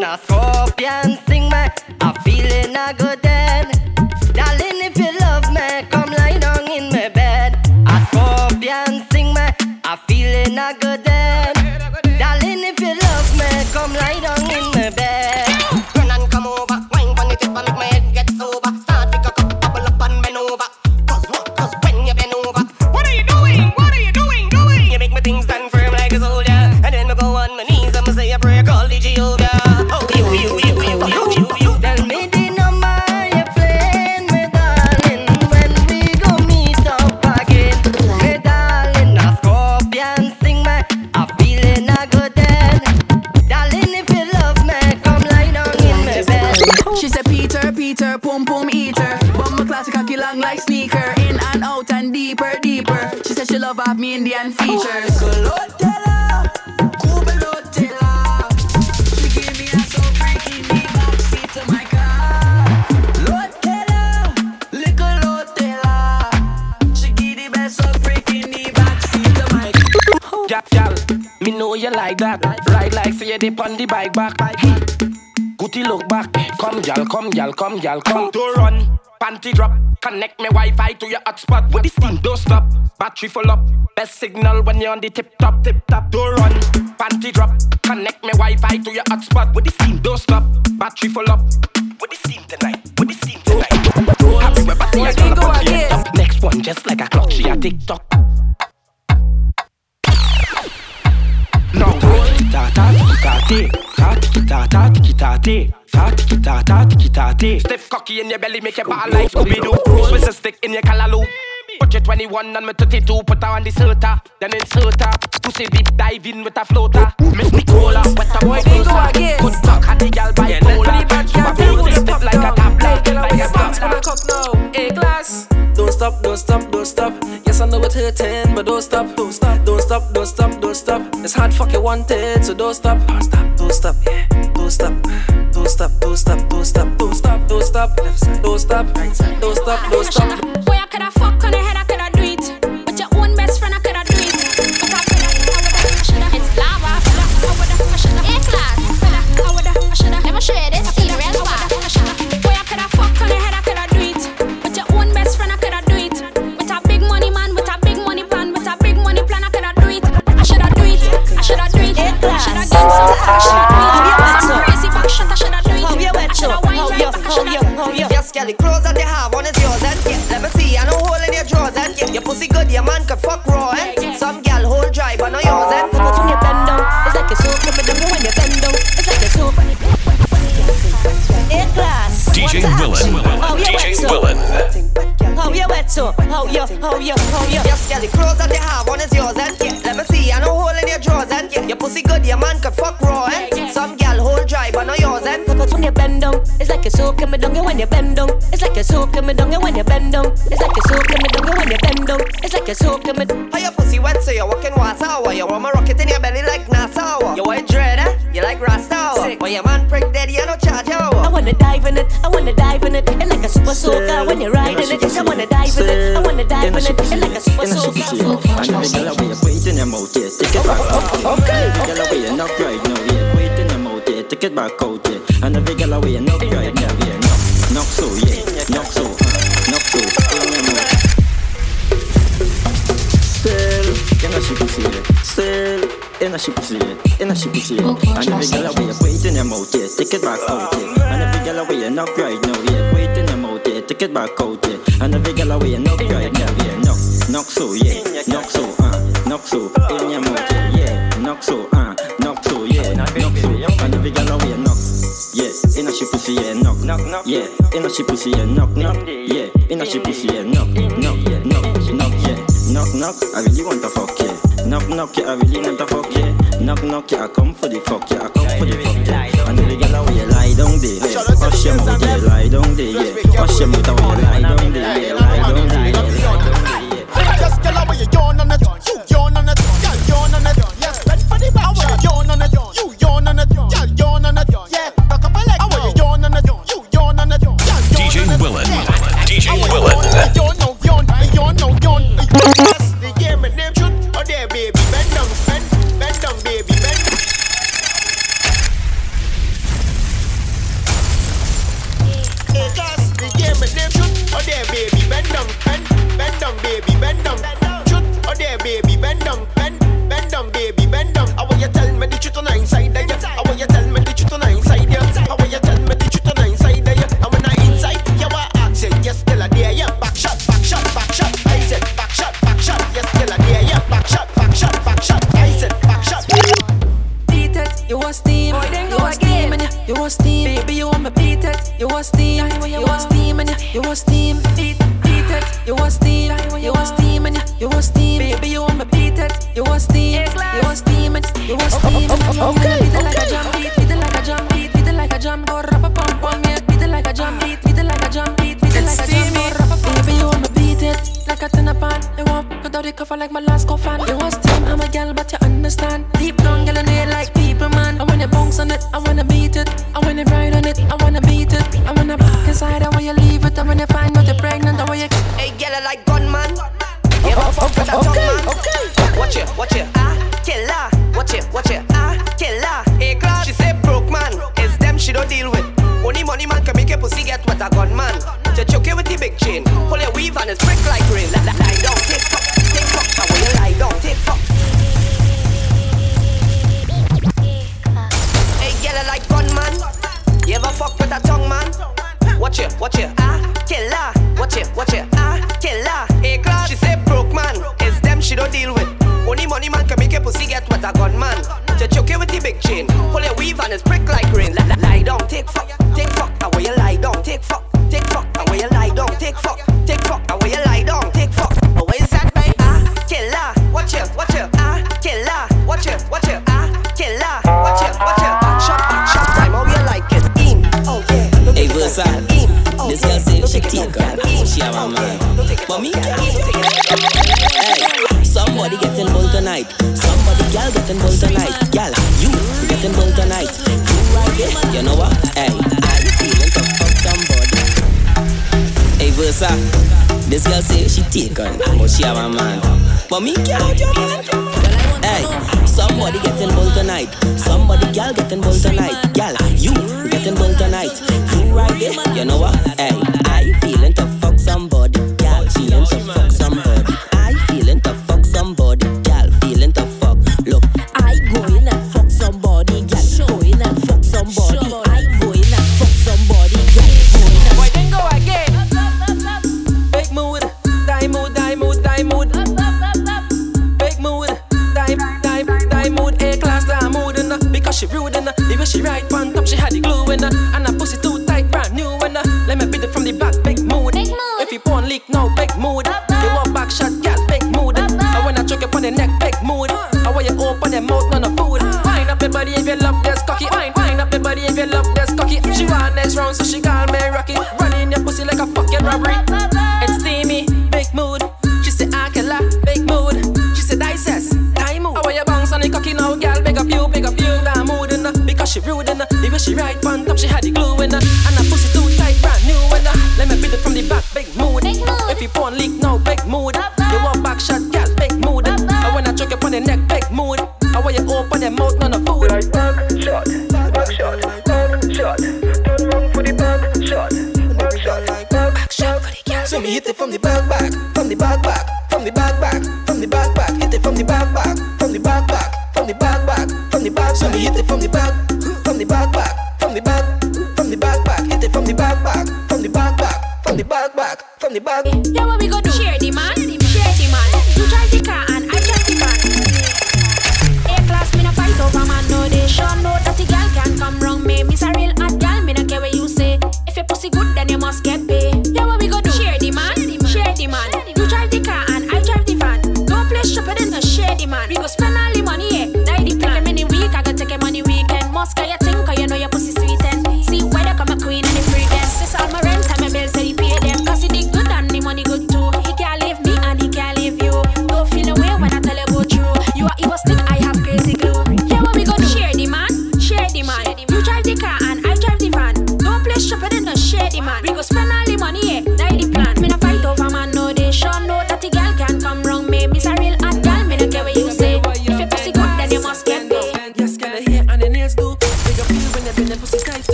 S2: darling. A scorpion sing my, a feeling a good then. Darling, if you love me, come lie down in my bed. I'm a scorpion sing my, a feeling a good
S51: have me Indian features. She give me a so freaky me backseat to my car. Lotella, little Lotella. She give the best so freaky me backseat to my
S52: Gal, gal, me know you like that. Ride like say you dip on the bike back.
S34: Come, gal, come. To run. Panty drop. Connect me Wi-Fi to your hotspot. With the steam, don't stop. Battery full up. Best signal when you're on the tip top, tip top. To run. Panty drop. Connect me Wi-Fi to your hotspot. With the steam, don't stop. Battery full up. With the steam tonight. With the steam tonight. With a see a girl up on the top. Next one, just like a clock, she a TikTok. No. Ta ta ta ta ta ta ta ti ta ti ta ta ti ta ti. Stiff cocky in your belly, make your ball like Scooby Doo. Twist a stick in your callaloo. Put your 21 and my 32, put her on the surta, then insert her. Pussy deep dive in with a floater. Miss Nicola, wet a boy closer. Good talk, had the gal bipolar. Super big, stiff like a tablet, like a
S42: cock now, A class. Don't stop, don't stop, don't stop. Yes, I know it hurting, but don't stop, don't stop, don't stop, don't stop, don't stop. It's hard, fuck you wanted, so don't stop, don't stop, don't stop, yeah, don't stop, don't stop, don't stop, don't stop, don't stop, don't stop, left side, don't stop, right side, don't stop, don't stop.
S48: Boy, I coulda fuck on the head, I coulda do it. But your own best friend, I coulda do it. But I coulda, I woulda, I shoulda. It's lava, I woulda, I shoulda. A class, I woulda, I shoulda. Let me show you this serious part. I shoulda. Boy, I coulda fuck on the head, I coulda do it. But your own best friend, I coulda do it. With a big money man, with a big money plan, with a big money plan, I coulda do it. I shoulda do it. I shoulda do it. I shoulda get some fuck, I shoulda do it.
S2: How
S48: right
S2: you,
S48: back, I
S2: how
S48: shoulda
S2: you, how you? Yes, girl, clothes that they have on is yours and yeah. Let me see, I know hole in your drawers and yeah. Your pussy good, your man could fuck raw and some gal hold dry, but not yours and.
S1: But when you bend down, it's like you're so coming down. When you bend down, it's like you're so. A class.
S53: DJ Willen.
S1: How you
S53: DJ
S1: wet so?
S53: Willen.
S1: How you wet so? How you, how you, how you?
S2: Yes, girl, clothes that they have on is yours and yeah. Let me see, I know hole in your drawers and yeah. Your pussy good, your man could fuck raw
S1: like you're so. When you bend down, it's like you're so coming down. When you bend down, it's like you're so coming down. When you bend down, it's like you're so coming.
S2: How your pussy wet so you're walking water You want my rocket in your belly like NASA You white dread, eh? You like Rasta When your man prick dead, you no charge
S1: I wanna dive in it, I wanna dive in it, and like a super soaker when you're riding it. Yes, I wanna dive in it, I wanna dive in it, and like a super soaker.
S54: And every girl away, wait in your mouth, yeah, take it back out, yeah. Every girl away, knock right now, yeah, wait in your mouth, yeah, take it back out, in a she pussy, yeah. in a she pussy, yeah. And every girl away, wait in your mouth, yeah, take it back out, yeah. And every girl away, and knock right now, yeah, wait in your mouth, yeah, take it back out, yeah. And every girl away, knock right now, yeah, knock, knock so, yeah, knock so, uh, knock so, in your mouth, yeah, yeah, knock so, uh, knock so, yeah, knock so, and every girl away, knock, knock. yeah, in a she pussy, yeah, knock, knock, yeah, in a she pussy, yeah, knock, knock, yeah, in a she pussy, yeah, knock, knock, knock, knock, yeah, knock, knock, I really want knock, yeah, I really want to fuck, yeah, knock, knock, yeah, I come for the fuck, yeah, I come for the fuck,
S42: lover like my last co-fan. You was team, I'm a gal, but you understand. Deep down, girl, I need like people, man. I wanna bounce on it, I wanna beat it, I wanna ride on it, I wanna beat it. I wanna back inside, I wanna leave it, I wanna find out you're pregnant, I wanna. You...
S2: Hey, girl, I like gunman. Yeah, oh, oh, oh, oh, okay, man. okay. Watch it, watch it, ah, killer. Watch it, watch it, ah, killer. Hey, class, she say broke man. It's them she don't deal with.
S37: Only money man can make a pussy get what a gun man. Just choke it with the big chain, pull your weave and it's brick like. Take
S42: but she have a man. But me can't your man. Hey, somebody getting bull tonight. Somebody gal getting bull tonight. Gal, you getting bull tonight. You right there, you know what? Hey.
S4: So me
S42: hit it from the back back, from the back back, from the back back, from the back back. Hit it from the back back, from the back back, from the back back, from the back. So me hit it from the back, from the back back, from the back, from the back back. Hit it from the back back, from the back back, from the back back, from the back.
S48: Yeah, we go?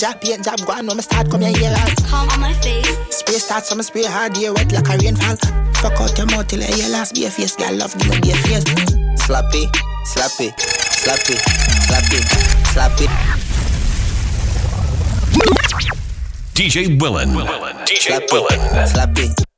S13: job, paint job, go on, no, me start come here, out.
S55: Calm on my face.
S13: Spray start, so me spray hard, yeah, wet like a rainfall. Fuck out your mouth till I hear last be a face, girl, love you, be a face. Slappy, slappy, slappy, slappy, slappy.
S56: DJ Willen. Willen. DJ Willen.
S13: Slappy.